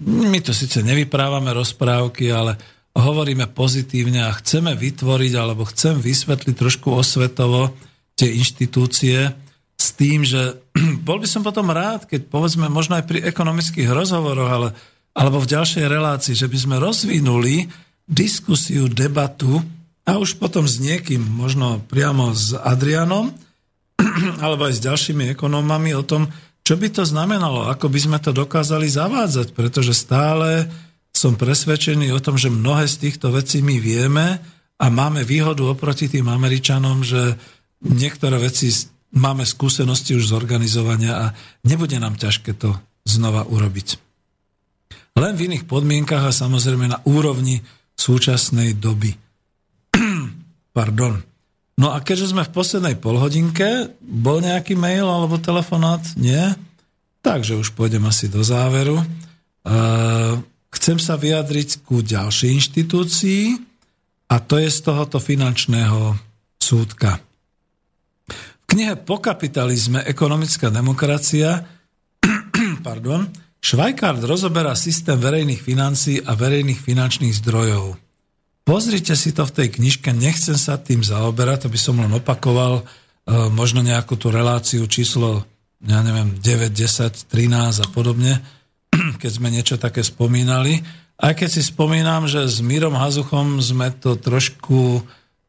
my tu síce nevyprávame rozprávky, ale hovoríme pozitívne a chceme vytvoriť alebo chcem vysvetliť trošku osvetovo tie inštitúcie s tým, že bol by som potom rád, keď povedzme možno aj pri ekonomických rozhovoroch, ale, alebo v ďalšej relácii, že by sme rozvinuli diskusiu, debatu a už potom s niekým, možno priamo s Adrianom, alebo aj s ďalšími ekonómami o tom, čo by to znamenalo, ako by sme to dokázali zavádzať, pretože stále som presvedčený o tom, že mnohé z týchto vecí my vieme a máme výhodu oproti tým Američanom, že niektoré veci máme skúsenosti už z organizovania a nebude nám ťažké to znova urobiť. Len v iných podmienkach a samozrejme na úrovni súčasnej doby. Pardon. No a keďže sme v poslednej polhodinke, bol nejaký mail alebo telefonát? Nie? Takže už pôjdem asi do záveru. Uh, chcem sa vyjadriť ku ďalšej inštitúcii a to je z tohoto finančného súdka. V knihe Po kapitalizme ekonomická demokracia pardon, Švajkard rozoberá systém verejných financií a verejných finančných zdrojov. Pozrite si to v tej knižke, nechcem sa tým zaoberať, to by som len opakoval, e, možno nejakú tú reláciu číslo, ja neviem, 9, 10, 13 a podobne, keď sme niečo také spomínali. Aj keď si spomínam, že s Mírom Hazuchom sme to trošku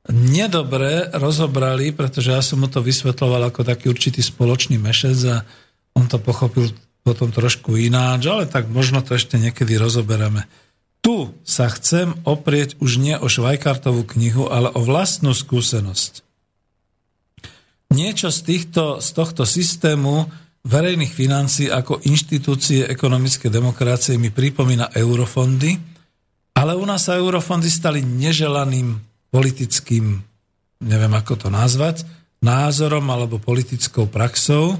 nedobre rozobrali, pretože ja som mu to vysvetloval ako taký určitý spoločný mešec a on to pochopil potom trošku ináč, ale tak možno to ešte niekedy rozoberáme. Tu sa chcem oprieť už nie o Švajkartovú knihu, ale o vlastnú skúsenosť. Niečo z, týchto, z tohto systému verejných financí ako inštitúcie ekonomické demokracie mi pripomína eurofondy, ale u nás sa eurofondy stali neželaným politickým, neviem ako to nazvať, názorom alebo politickou praxou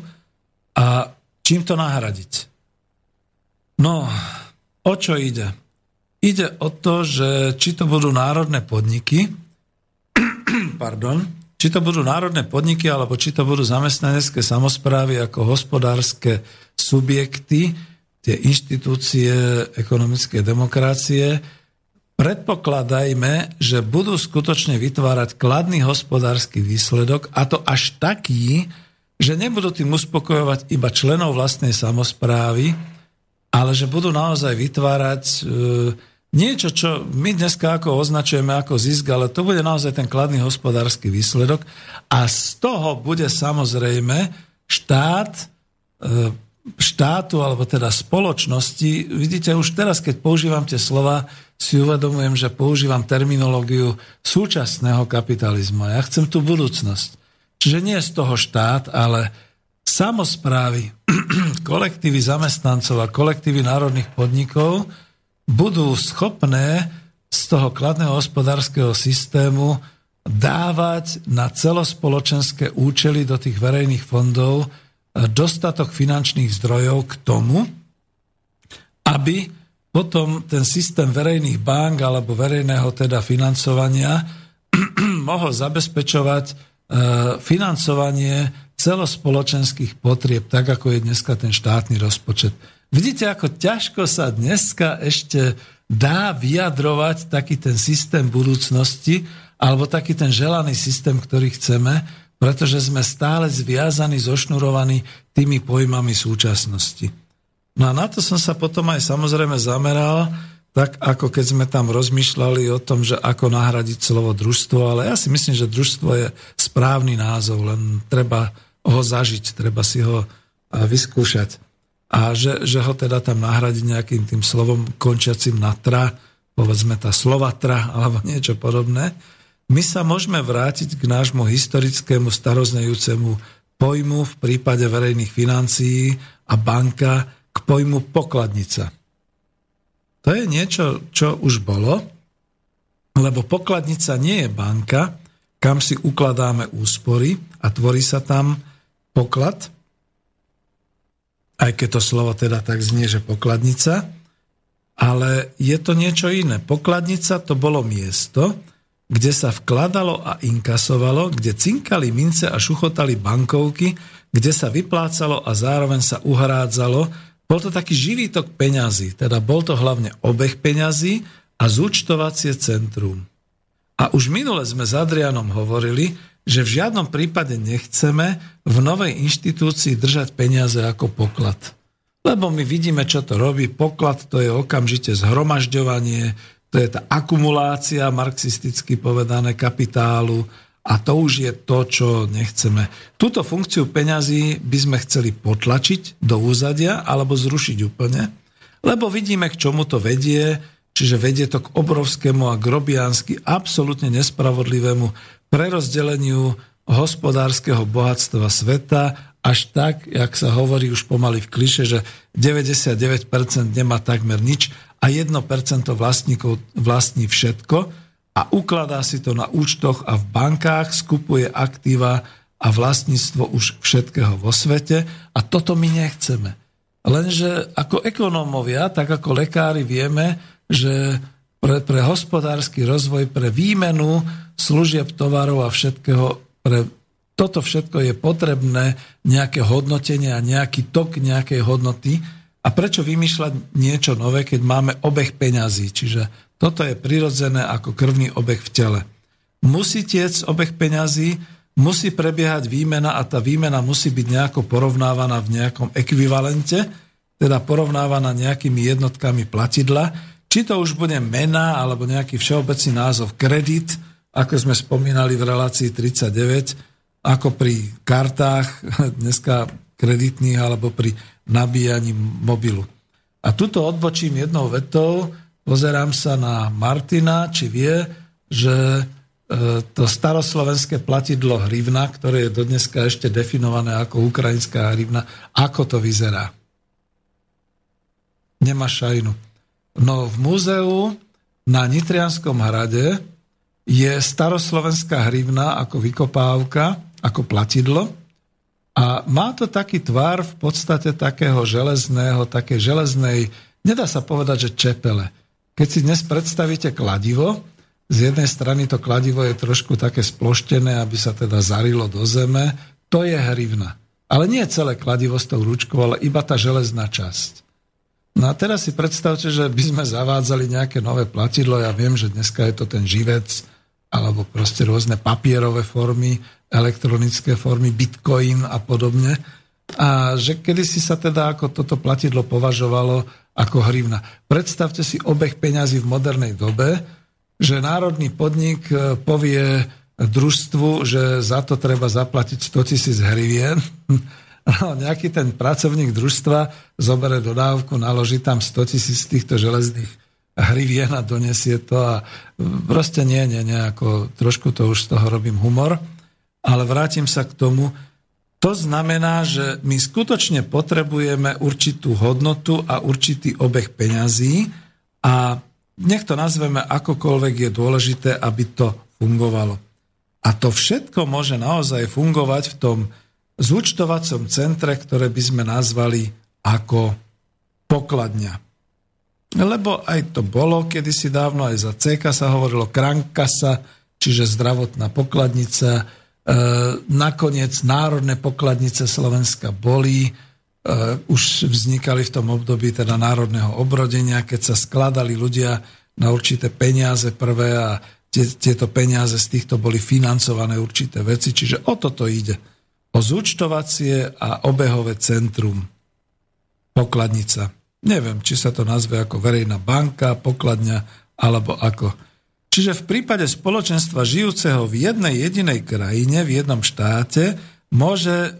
a čím to nahradiť? No, o čo ide? Ide o to, že či to budú národné podniky, pardon, či to budú národné podniky, alebo či to budú zamestnanecké samozprávy ako hospodárske subjekty, tie inštitúcie ekonomické demokracie, predpokladajme, že budú skutočne vytvárať kladný hospodársky výsledok a to až taký, že nebudú tým uspokojovať iba členov vlastnej samozprávy, ale že budú naozaj vytvárať e, niečo, čo my dneska ako označujeme ako zisk, ale to bude naozaj ten kladný hospodársky výsledok a z toho bude samozrejme štát e, štátu alebo teda spoločnosti, vidíte, už teraz, keď používam tie slova, si uvedomujem, že používam terminológiu súčasného kapitalizmu. Ja chcem tú budúcnosť. Čiže nie z toho štát, ale samozprávy, kolektívy zamestnancov a kolektívy národných podnikov budú schopné z toho kladného hospodárskeho systému dávať na celospoločenské účely do tých verejných fondov dostatok finančných zdrojov k tomu, aby potom ten systém verejných bank alebo verejného teda financovania mohol zabezpečovať e, financovanie celospoločenských potrieb, tak ako je dneska ten štátny rozpočet. Vidíte, ako ťažko sa dneska ešte dá vyjadrovať taký ten systém budúcnosti alebo taký ten želaný systém, ktorý chceme, pretože sme stále zviazaní, zošnurovaní tými pojmami súčasnosti. No a na to som sa potom aj samozrejme zameral, tak ako keď sme tam rozmýšľali o tom, že ako nahradiť slovo družstvo, ale ja si myslím, že družstvo je správny názov, len treba ho zažiť, treba si ho vyskúšať. A že, že ho teda tam nahradiť nejakým tým slovom končiacim na tra, povedzme tá slova tra, alebo niečo podobné, my sa môžeme vrátiť k nášmu historickému staroznejúcemu pojmu v prípade verejných financií a banka k pojmu pokladnica. To je niečo, čo už bolo, lebo pokladnica nie je banka, kam si ukladáme úspory a tvorí sa tam poklad, aj keď to slovo teda tak znie, že pokladnica, ale je to niečo iné. Pokladnica to bolo miesto, kde sa vkladalo a inkasovalo, kde cinkali mince a šuchotali bankovky, kde sa vyplácalo a zároveň sa uhrádzalo. Bol to taký živý tok peňazí, teda bol to hlavne obeh peňazí a zúčtovacie centrum. A už minule sme s Adrianom hovorili, že v žiadnom prípade nechceme v novej inštitúcii držať peniaze ako poklad. Lebo my vidíme, čo to robí. Poklad to je okamžite zhromažďovanie, to je tá akumulácia, marxisticky povedané, kapitálu a to už je to, čo nechceme. Túto funkciu peňazí by sme chceli potlačiť do úzadia alebo zrušiť úplne, lebo vidíme, k čomu to vedie, čiže vedie to k obrovskému a grobiánsky absolútne nespravodlivému prerozdeleniu hospodárskeho bohatstva sveta až tak, jak sa hovorí už pomaly v kliše, že 99% nemá takmer nič a 1% vlastníkov vlastní všetko a ukladá si to na účtoch a v bankách, skupuje aktíva a vlastníctvo už všetkého vo svete a toto my nechceme. Lenže ako ekonómovia, tak ako lekári vieme, že pre, pre hospodársky rozvoj, pre výmenu služieb, tovarov a všetkého, pre toto všetko je potrebné nejaké hodnotenie a nejaký tok nejakej hodnoty, a prečo vymýšľať niečo nové, keď máme obeh peňazí? Čiže toto je prirodzené ako krvný obeh v tele. Musí tiec obeh peňazí, musí prebiehať výmena a tá výmena musí byť nejako porovnávaná v nejakom ekvivalente, teda porovnávaná nejakými jednotkami platidla, či to už bude mena alebo nejaký všeobecný názov kredit, ako sme spomínali v relácii 39, ako pri kartách dneska kreditných alebo pri nabíjaním mobilu. A tuto odbočím jednou vetou, pozerám sa na Martina, či vie, že e, to staroslovenské platidlo hrivna, ktoré je dodneska ešte definované ako ukrajinská hrivna, ako to vyzerá. Nemá šajnu. No v múzeu na Nitrianskom hrade je staroslovenská hrivna ako vykopávka, ako platidlo a má to taký tvar v podstate takého železného, také železnej, nedá sa povedať, že čepele. Keď si dnes predstavíte kladivo, z jednej strany to kladivo je trošku také sploštené, aby sa teda zarilo do zeme, to je hrivna. Ale nie celé kladivo s tou ručkou, ale iba tá železná časť. No a teraz si predstavte, že by sme zavádzali nejaké nové platidlo. Ja viem, že dneska je to ten živec, alebo proste rôzne papierové formy, elektronické formy, bitcoin a podobne. A že kedysi sa teda ako toto platidlo považovalo ako hrivna. Predstavte si obeh peňazí v modernej dobe, že národný podnik e, povie družstvu, že za to treba zaplatiť 100 tisíc hrivien. No, nejaký ten pracovník družstva zobere dodávku, naloží tam 100 tisíc týchto železných hrivien a donesie to a proste nie, nie, nie, ako trošku to už z toho robím humor, ale vrátim sa k tomu, to znamená, že my skutočne potrebujeme určitú hodnotu a určitý obeh peňazí a nech to nazveme akokoľvek je dôležité, aby to fungovalo. A to všetko môže naozaj fungovať v tom zúčtovacom centre, ktoré by sme nazvali ako pokladňa. Lebo aj to bolo kedysi dávno, aj za CK sa hovorilo krankasa, čiže zdravotná pokladnica. E, nakoniec národné pokladnice Slovenska boli, e, už vznikali v tom období teda národného obrodenia, keď sa skladali ľudia na určité peniaze prvé a tie, tieto peniaze z týchto boli financované určité veci, čiže o toto ide. O zúčtovacie a obehové centrum. Pokladnica. Neviem, či sa to nazve ako verejná banka, pokladňa alebo ako. Čiže v prípade spoločenstva žijúceho v jednej jedinej krajine, v jednom štáte, môže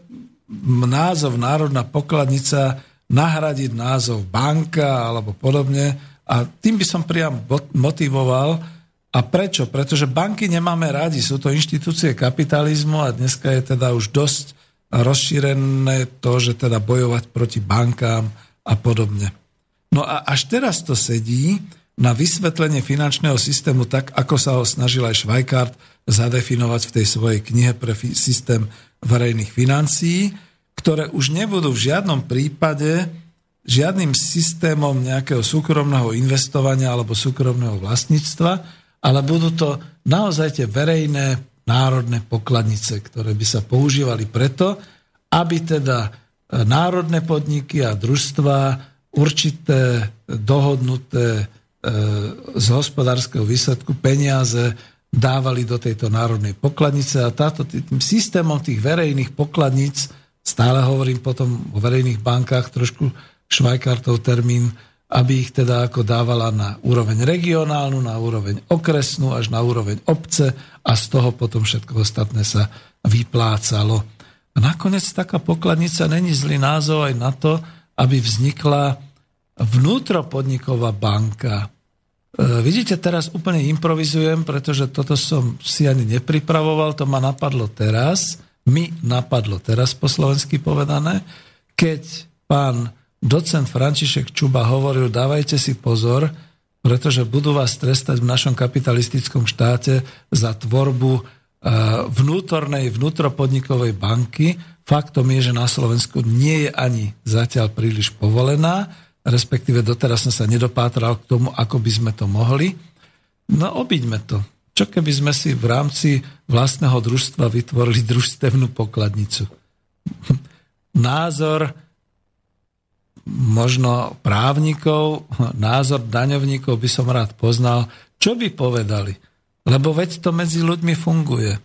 názov Národná pokladnica nahradiť názov banka alebo podobne a tým by som priam motivoval, a prečo? Pretože banky nemáme radi, sú to inštitúcie kapitalizmu a dneska je teda už dosť rozšírené to, že teda bojovať proti bankám a podobne. No a až teraz to sedí na vysvetlenie finančného systému tak, ako sa ho snažil aj Švajkart zadefinovať v tej svojej knihe pre systém verejných financií, ktoré už nebudú v žiadnom prípade žiadnym systémom nejakého súkromného investovania alebo súkromného vlastníctva, ale budú to naozaj tie verejné národné pokladnice, ktoré by sa používali preto, aby teda národné podniky a družstva určité dohodnuté e, z hospodárskeho výsledku peniaze dávali do tejto národnej pokladnice a táto tým systémom tých verejných pokladníc, stále hovorím potom o verejných bankách, trošku švajkartov termín, aby ich teda ako dávala na úroveň regionálnu, na úroveň okresnú, až na úroveň obce a z toho potom všetko ostatné sa vyplácalo. A nakoniec taká pokladnica není zlý názov aj na to, aby vznikla vnútropodniková banka. E, vidíte, teraz úplne improvizujem, pretože toto som si ani nepripravoval, to ma napadlo teraz, mi napadlo teraz po slovensky povedané, keď pán docent František Čuba hovoril, dávajte si pozor, pretože budú vás trestať v našom kapitalistickom štáte za tvorbu vnútornej, vnútropodnikovej banky. Faktom je, že na Slovensku nie je ani zatiaľ príliš povolená, respektíve doteraz som sa nedopátral k tomu, ako by sme to mohli. No obiďme to. Čo keby sme si v rámci vlastného družstva vytvorili družstevnú pokladnicu? Názor možno právnikov, názor daňovníkov by som rád poznal, čo by povedali. Lebo veď to medzi ľuďmi funguje.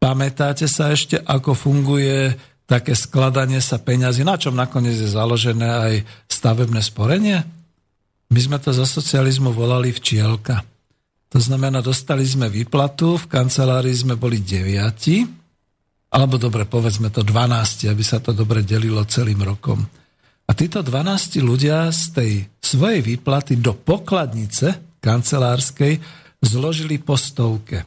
Pamätáte sa ešte, ako funguje také skladanie sa peňazí, na čom nakoniec je založené aj stavebné sporenie? My sme to za socializmu volali včielka. To znamená, dostali sme výplatu, v kancelárii sme boli deviati, alebo dobre, povedzme to 12, aby sa to dobre delilo celým rokom. A títo 12 ľudia z tej svojej výplaty do pokladnice kancelárskej zložili po stovke.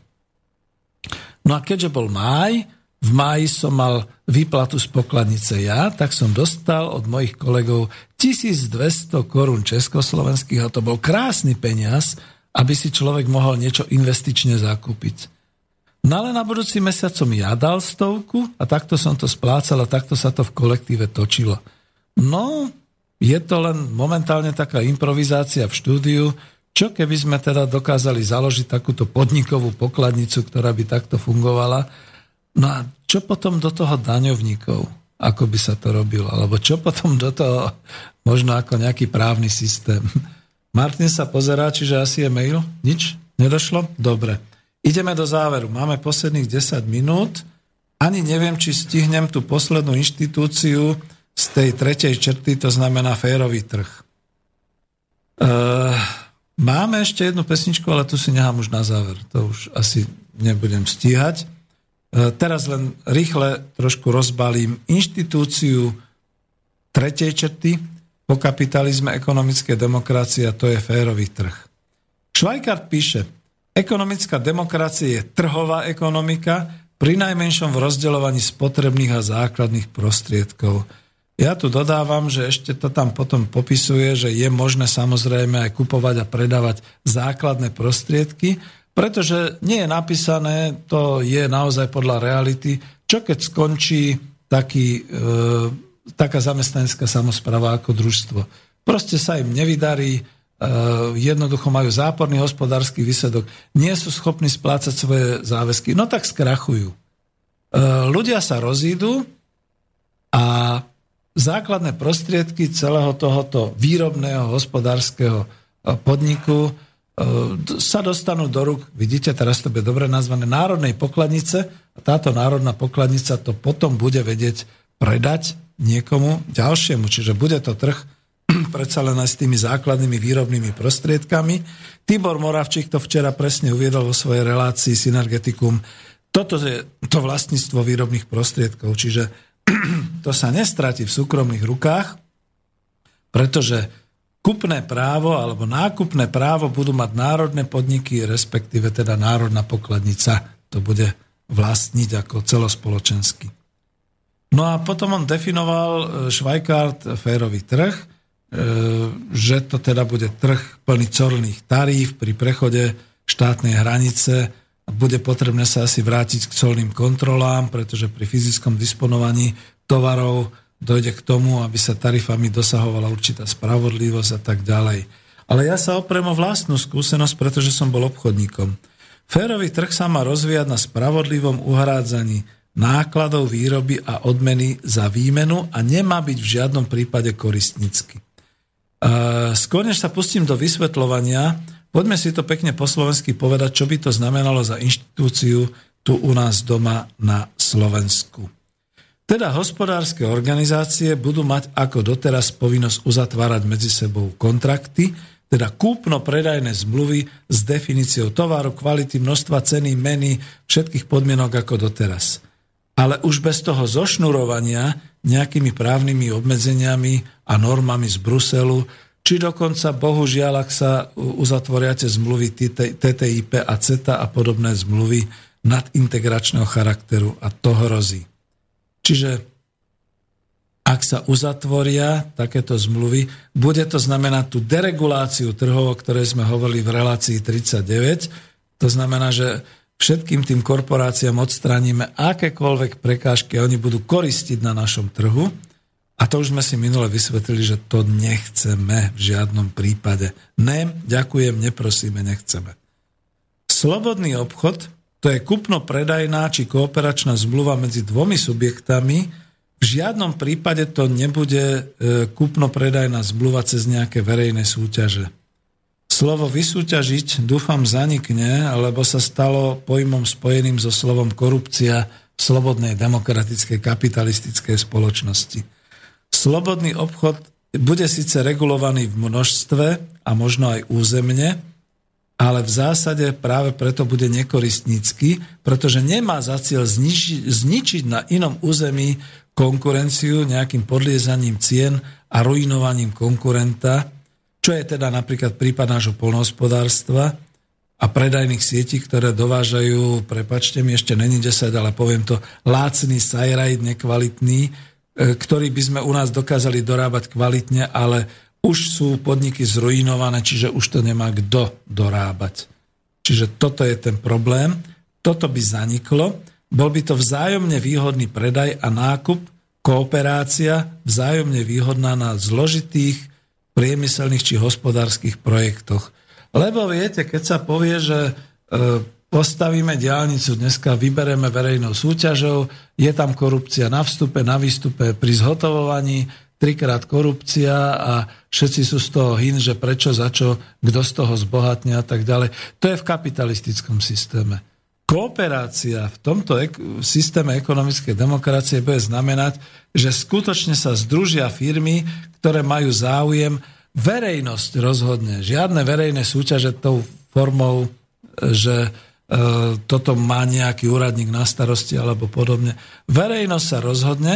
No a keďže bol máj, v máji som mal výplatu z pokladnice ja, tak som dostal od mojich kolegov 1200 korún československých a to bol krásny peniaz aby si človek mohol niečo investične zakúpiť. No ale na budúci mesiac som ja dal stovku a takto som to splácal a takto sa to v kolektíve točilo. No, je to len momentálne taká improvizácia v štúdiu, čo keby sme teda dokázali založiť takúto podnikovú pokladnicu, ktorá by takto fungovala. No a čo potom do toho daňovníkov? Ako by sa to robilo? Alebo čo potom do toho možno ako nejaký právny systém? Martin sa pozerá, čiže asi je mail? Nič? Nedošlo? Dobre. Ideme do záveru. Máme posledných 10 minút. Ani neviem, či stihnem tú poslednú inštitúciu z tej tretej črty, to znamená férový trh. E, máme ešte jednu pesničku, ale tu si nechám už na záver. To už asi nebudem stíhať. E, teraz len rýchle trošku rozbalím inštitúciu tretej črty po kapitalizme ekonomické demokracie a to je férový trh. Švajkart píše, Ekonomická demokracia je trhová ekonomika, pri najmenšom v rozdeľovaní spotrebných a základných prostriedkov. Ja tu dodávam, že ešte to tam potom popisuje, že je možné samozrejme aj kupovať a predávať základné prostriedky, pretože nie je napísané, to je naozaj podľa reality, čo keď skončí taký, e, taká zamestnanecká samozpráva ako družstvo. Proste sa im nevydarí, Eh, jednoducho majú záporný hospodársky výsledok, nie sú schopní splácať svoje záväzky, no tak skrachujú. Eh, ľudia sa rozídu a základné prostriedky celého tohoto výrobného hospodárskeho eh, podniku sa dostanú do rúk, vidíte, teraz to bude dobre nazvané, národnej pokladnice a táto národná pokladnica to potom bude vedieť predať niekomu ďalšiemu. Čiže bude to trh predsa len aj s tými základnými výrobnými prostriedkami. Tibor Moravčík to včera presne uviedol vo svojej relácii Synergeticum. Toto je to vlastníctvo výrobných prostriedkov, čiže to sa nestratí v súkromných rukách, pretože kupné právo alebo nákupné právo budú mať národné podniky, respektíve teda národná pokladnica. To bude vlastniť ako celospoločenský. No a potom on definoval Švajkart férový trh, E, že to teda bude trh plný colných taríf pri prechode štátnej hranice bude potrebné sa asi vrátiť k colným kontrolám, pretože pri fyzickom disponovaní tovarov dojde k tomu, aby sa tarifami dosahovala určitá spravodlivosť a tak ďalej. Ale ja sa oprem o vlastnú skúsenosť, pretože som bol obchodníkom. Férový trh sa má rozvíjať na spravodlivom uhrádzaní nákladov výroby a odmeny za výmenu a nemá byť v žiadnom prípade koristnícky. Skôr než sa pustím do vysvetľovania, poďme si to pekne po slovensky povedať, čo by to znamenalo za inštitúciu tu u nás doma na Slovensku. Teda hospodárske organizácie budú mať ako doteraz povinnosť uzatvárať medzi sebou kontrakty, teda kúpno-predajné zmluvy s definíciou tovaru, kvality, množstva ceny, meny, všetkých podmienok ako doteraz. Ale už bez toho zošnurovania nejakými právnymi obmedzeniami a normami z Bruselu, či dokonca, bohužiaľ, ak sa uzatvoria tie zmluvy TTIP a CETA a podobné zmluvy nadintegračného charakteru a to hrozí. Čiže ak sa uzatvoria takéto zmluvy, bude to znamenať tú dereguláciu trhov, o ktorej sme hovorili v relácii 39. To znamená, že všetkým tým korporáciám odstraníme akékoľvek prekážky a oni budú koristiť na našom trhu. A to už sme si minule vysvetlili, že to nechceme v žiadnom prípade. Ne, ďakujem, neprosíme, nechceme. Slobodný obchod to je kupno-predajná či kooperačná zmluva medzi dvomi subjektami. V žiadnom prípade to nebude e, kupno-predajná zmluva cez nejaké verejné súťaže. Slovo vysúťažiť, dúfam, zanikne, lebo sa stalo pojmom spojeným so slovom korupcia v slobodnej demokratickej kapitalistickej spoločnosti. Slobodný obchod bude síce regulovaný v množstve a možno aj územne, ale v zásade práve preto bude nekoristnícky, pretože nemá za cieľ zničiť, zničiť na inom území konkurenciu nejakým podliezaním cien a ruinovaním konkurenta, čo je teda napríklad prípad nášho polnohospodárstva a predajných sietí, ktoré dovážajú, prepačte mi, ešte není 10, ale poviem to, lácný sajrajt, nekvalitný, ktorý by sme u nás dokázali dorábať kvalitne, ale už sú podniky zrujnované, čiže už to nemá kto dorábať. Čiže toto je ten problém. Toto by zaniklo. Bol by to vzájomne výhodný predaj a nákup, kooperácia vzájomne výhodná na zložitých priemyselných či hospodárskych projektoch. Lebo viete, keď sa povie, že e, postavíme diálnicu, dneska vybereme verejnou súťažou, je tam korupcia na vstupe, na výstupe, pri zhotovovaní, trikrát korupcia a všetci sú z toho hin, že prečo, za čo, kto z toho zbohatne a tak ďalej. To je v kapitalistickom systéme. Kooperácia v tomto ek- systéme ekonomickej demokracie bude znamenať, že skutočne sa združia firmy, ktoré majú záujem, verejnosť rozhodne. Žiadne verejné súťaže tou formou, že e, toto má nejaký úradník na starosti alebo podobne. Verejnosť sa rozhodne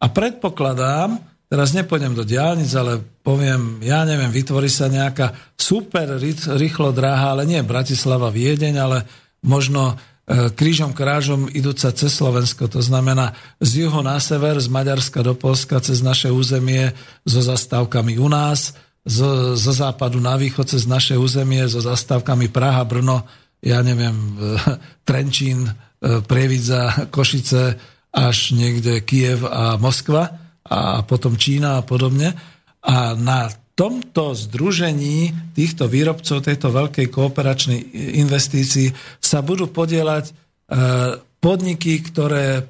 a predpokladám, teraz nepôjdem do diálnic, ale poviem, ja neviem, vytvorí sa nejaká super rýchlo dráha, ale nie Bratislava Viedeň, ale možno e, krížom krážom idúca cez Slovensko, to znamená z juhu na sever, z Maďarska do Polska, cez naše územie, so zastávkami u nás, zo, zo západu na východ cez naše územie, so zastávkami Praha, Brno, ja neviem, Trenčín, e, Prievidza, Košice, až niekde Kiev a Moskva a potom Čína a podobne. A na tomto združení týchto výrobcov tejto veľkej kooperačnej investícii sa budú podielať e, podniky, ktoré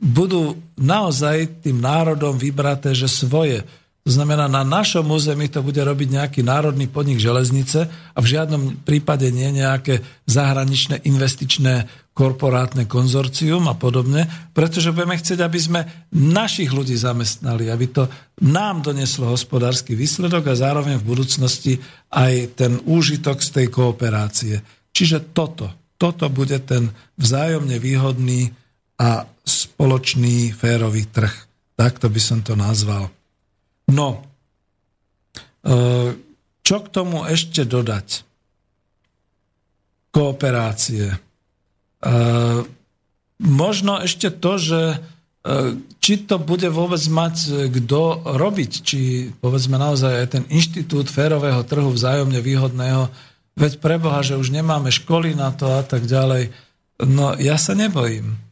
budú naozaj tým národom vybraté, že svoje to znamená, na našom území to bude robiť nejaký národný podnik železnice a v žiadnom prípade nie nejaké zahraničné investičné korporátne konzorcium a podobne, pretože budeme chcieť, aby sme našich ľudí zamestnali, aby to nám doneslo hospodársky výsledok a zároveň v budúcnosti aj ten úžitok z tej kooperácie. Čiže toto, toto bude ten vzájomne výhodný a spoločný férový trh. Takto by som to nazval. No, e, čo k tomu ešte dodať? Kooperácie. E, možno ešte to, že e, či to bude vôbec mať kto robiť, či povedzme naozaj aj ten inštitút férového trhu vzájomne výhodného, veď preboha, že už nemáme školy na to a tak ďalej. No ja sa nebojím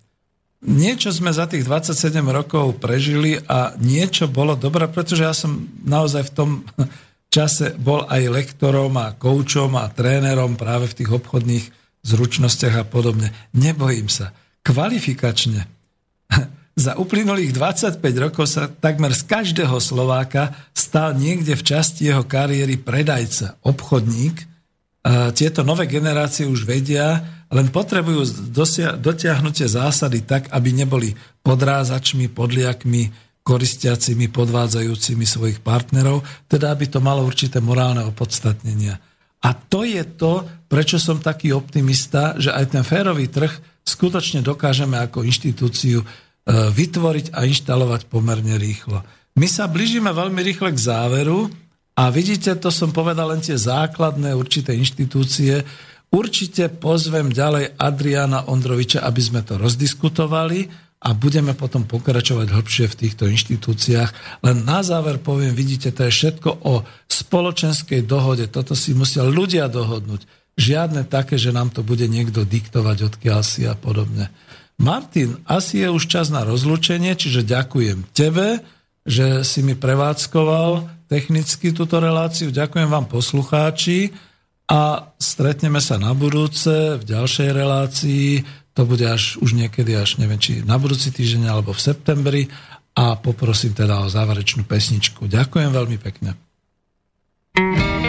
niečo sme za tých 27 rokov prežili a niečo bolo dobré, pretože ja som naozaj v tom čase bol aj lektorom a koučom a trénerom práve v tých obchodných zručnostiach a podobne. Nebojím sa. Kvalifikačne. Za uplynulých 25 rokov sa takmer z každého Slováka stal niekde v časti jeho kariéry predajca, obchodník. Tieto nové generácie už vedia, len potrebujú dosia- dotiahnutie zásady tak, aby neboli podrázačmi, podliakmi, koristiacimi, podvádzajúcimi svojich partnerov, teda aby to malo určité morálne opodstatnenia. A to je to, prečo som taký optimista, že aj ten férový trh skutočne dokážeme ako inštitúciu e, vytvoriť a inštalovať pomerne rýchlo. My sa blížime veľmi rýchle k záveru a vidíte, to som povedal len tie základné určité inštitúcie, Určite pozvem ďalej Adriana Ondroviča, aby sme to rozdiskutovali a budeme potom pokračovať hlbšie v týchto inštitúciách. Len na záver poviem, vidíte, to je všetko o spoločenskej dohode. Toto si musia ľudia dohodnúť. Žiadne také, že nám to bude niekto diktovať odkiaľ si a podobne. Martin, asi je už čas na rozlúčenie, čiže ďakujem tebe, že si mi prevádzkoval technicky túto reláciu. Ďakujem vám poslucháči a stretneme sa na budúce v ďalšej relácii. To bude až už niekedy, až neviem, či na budúci týždeň alebo v septembri a poprosím teda o záverečnú pesničku. Ďakujem veľmi pekne. thank you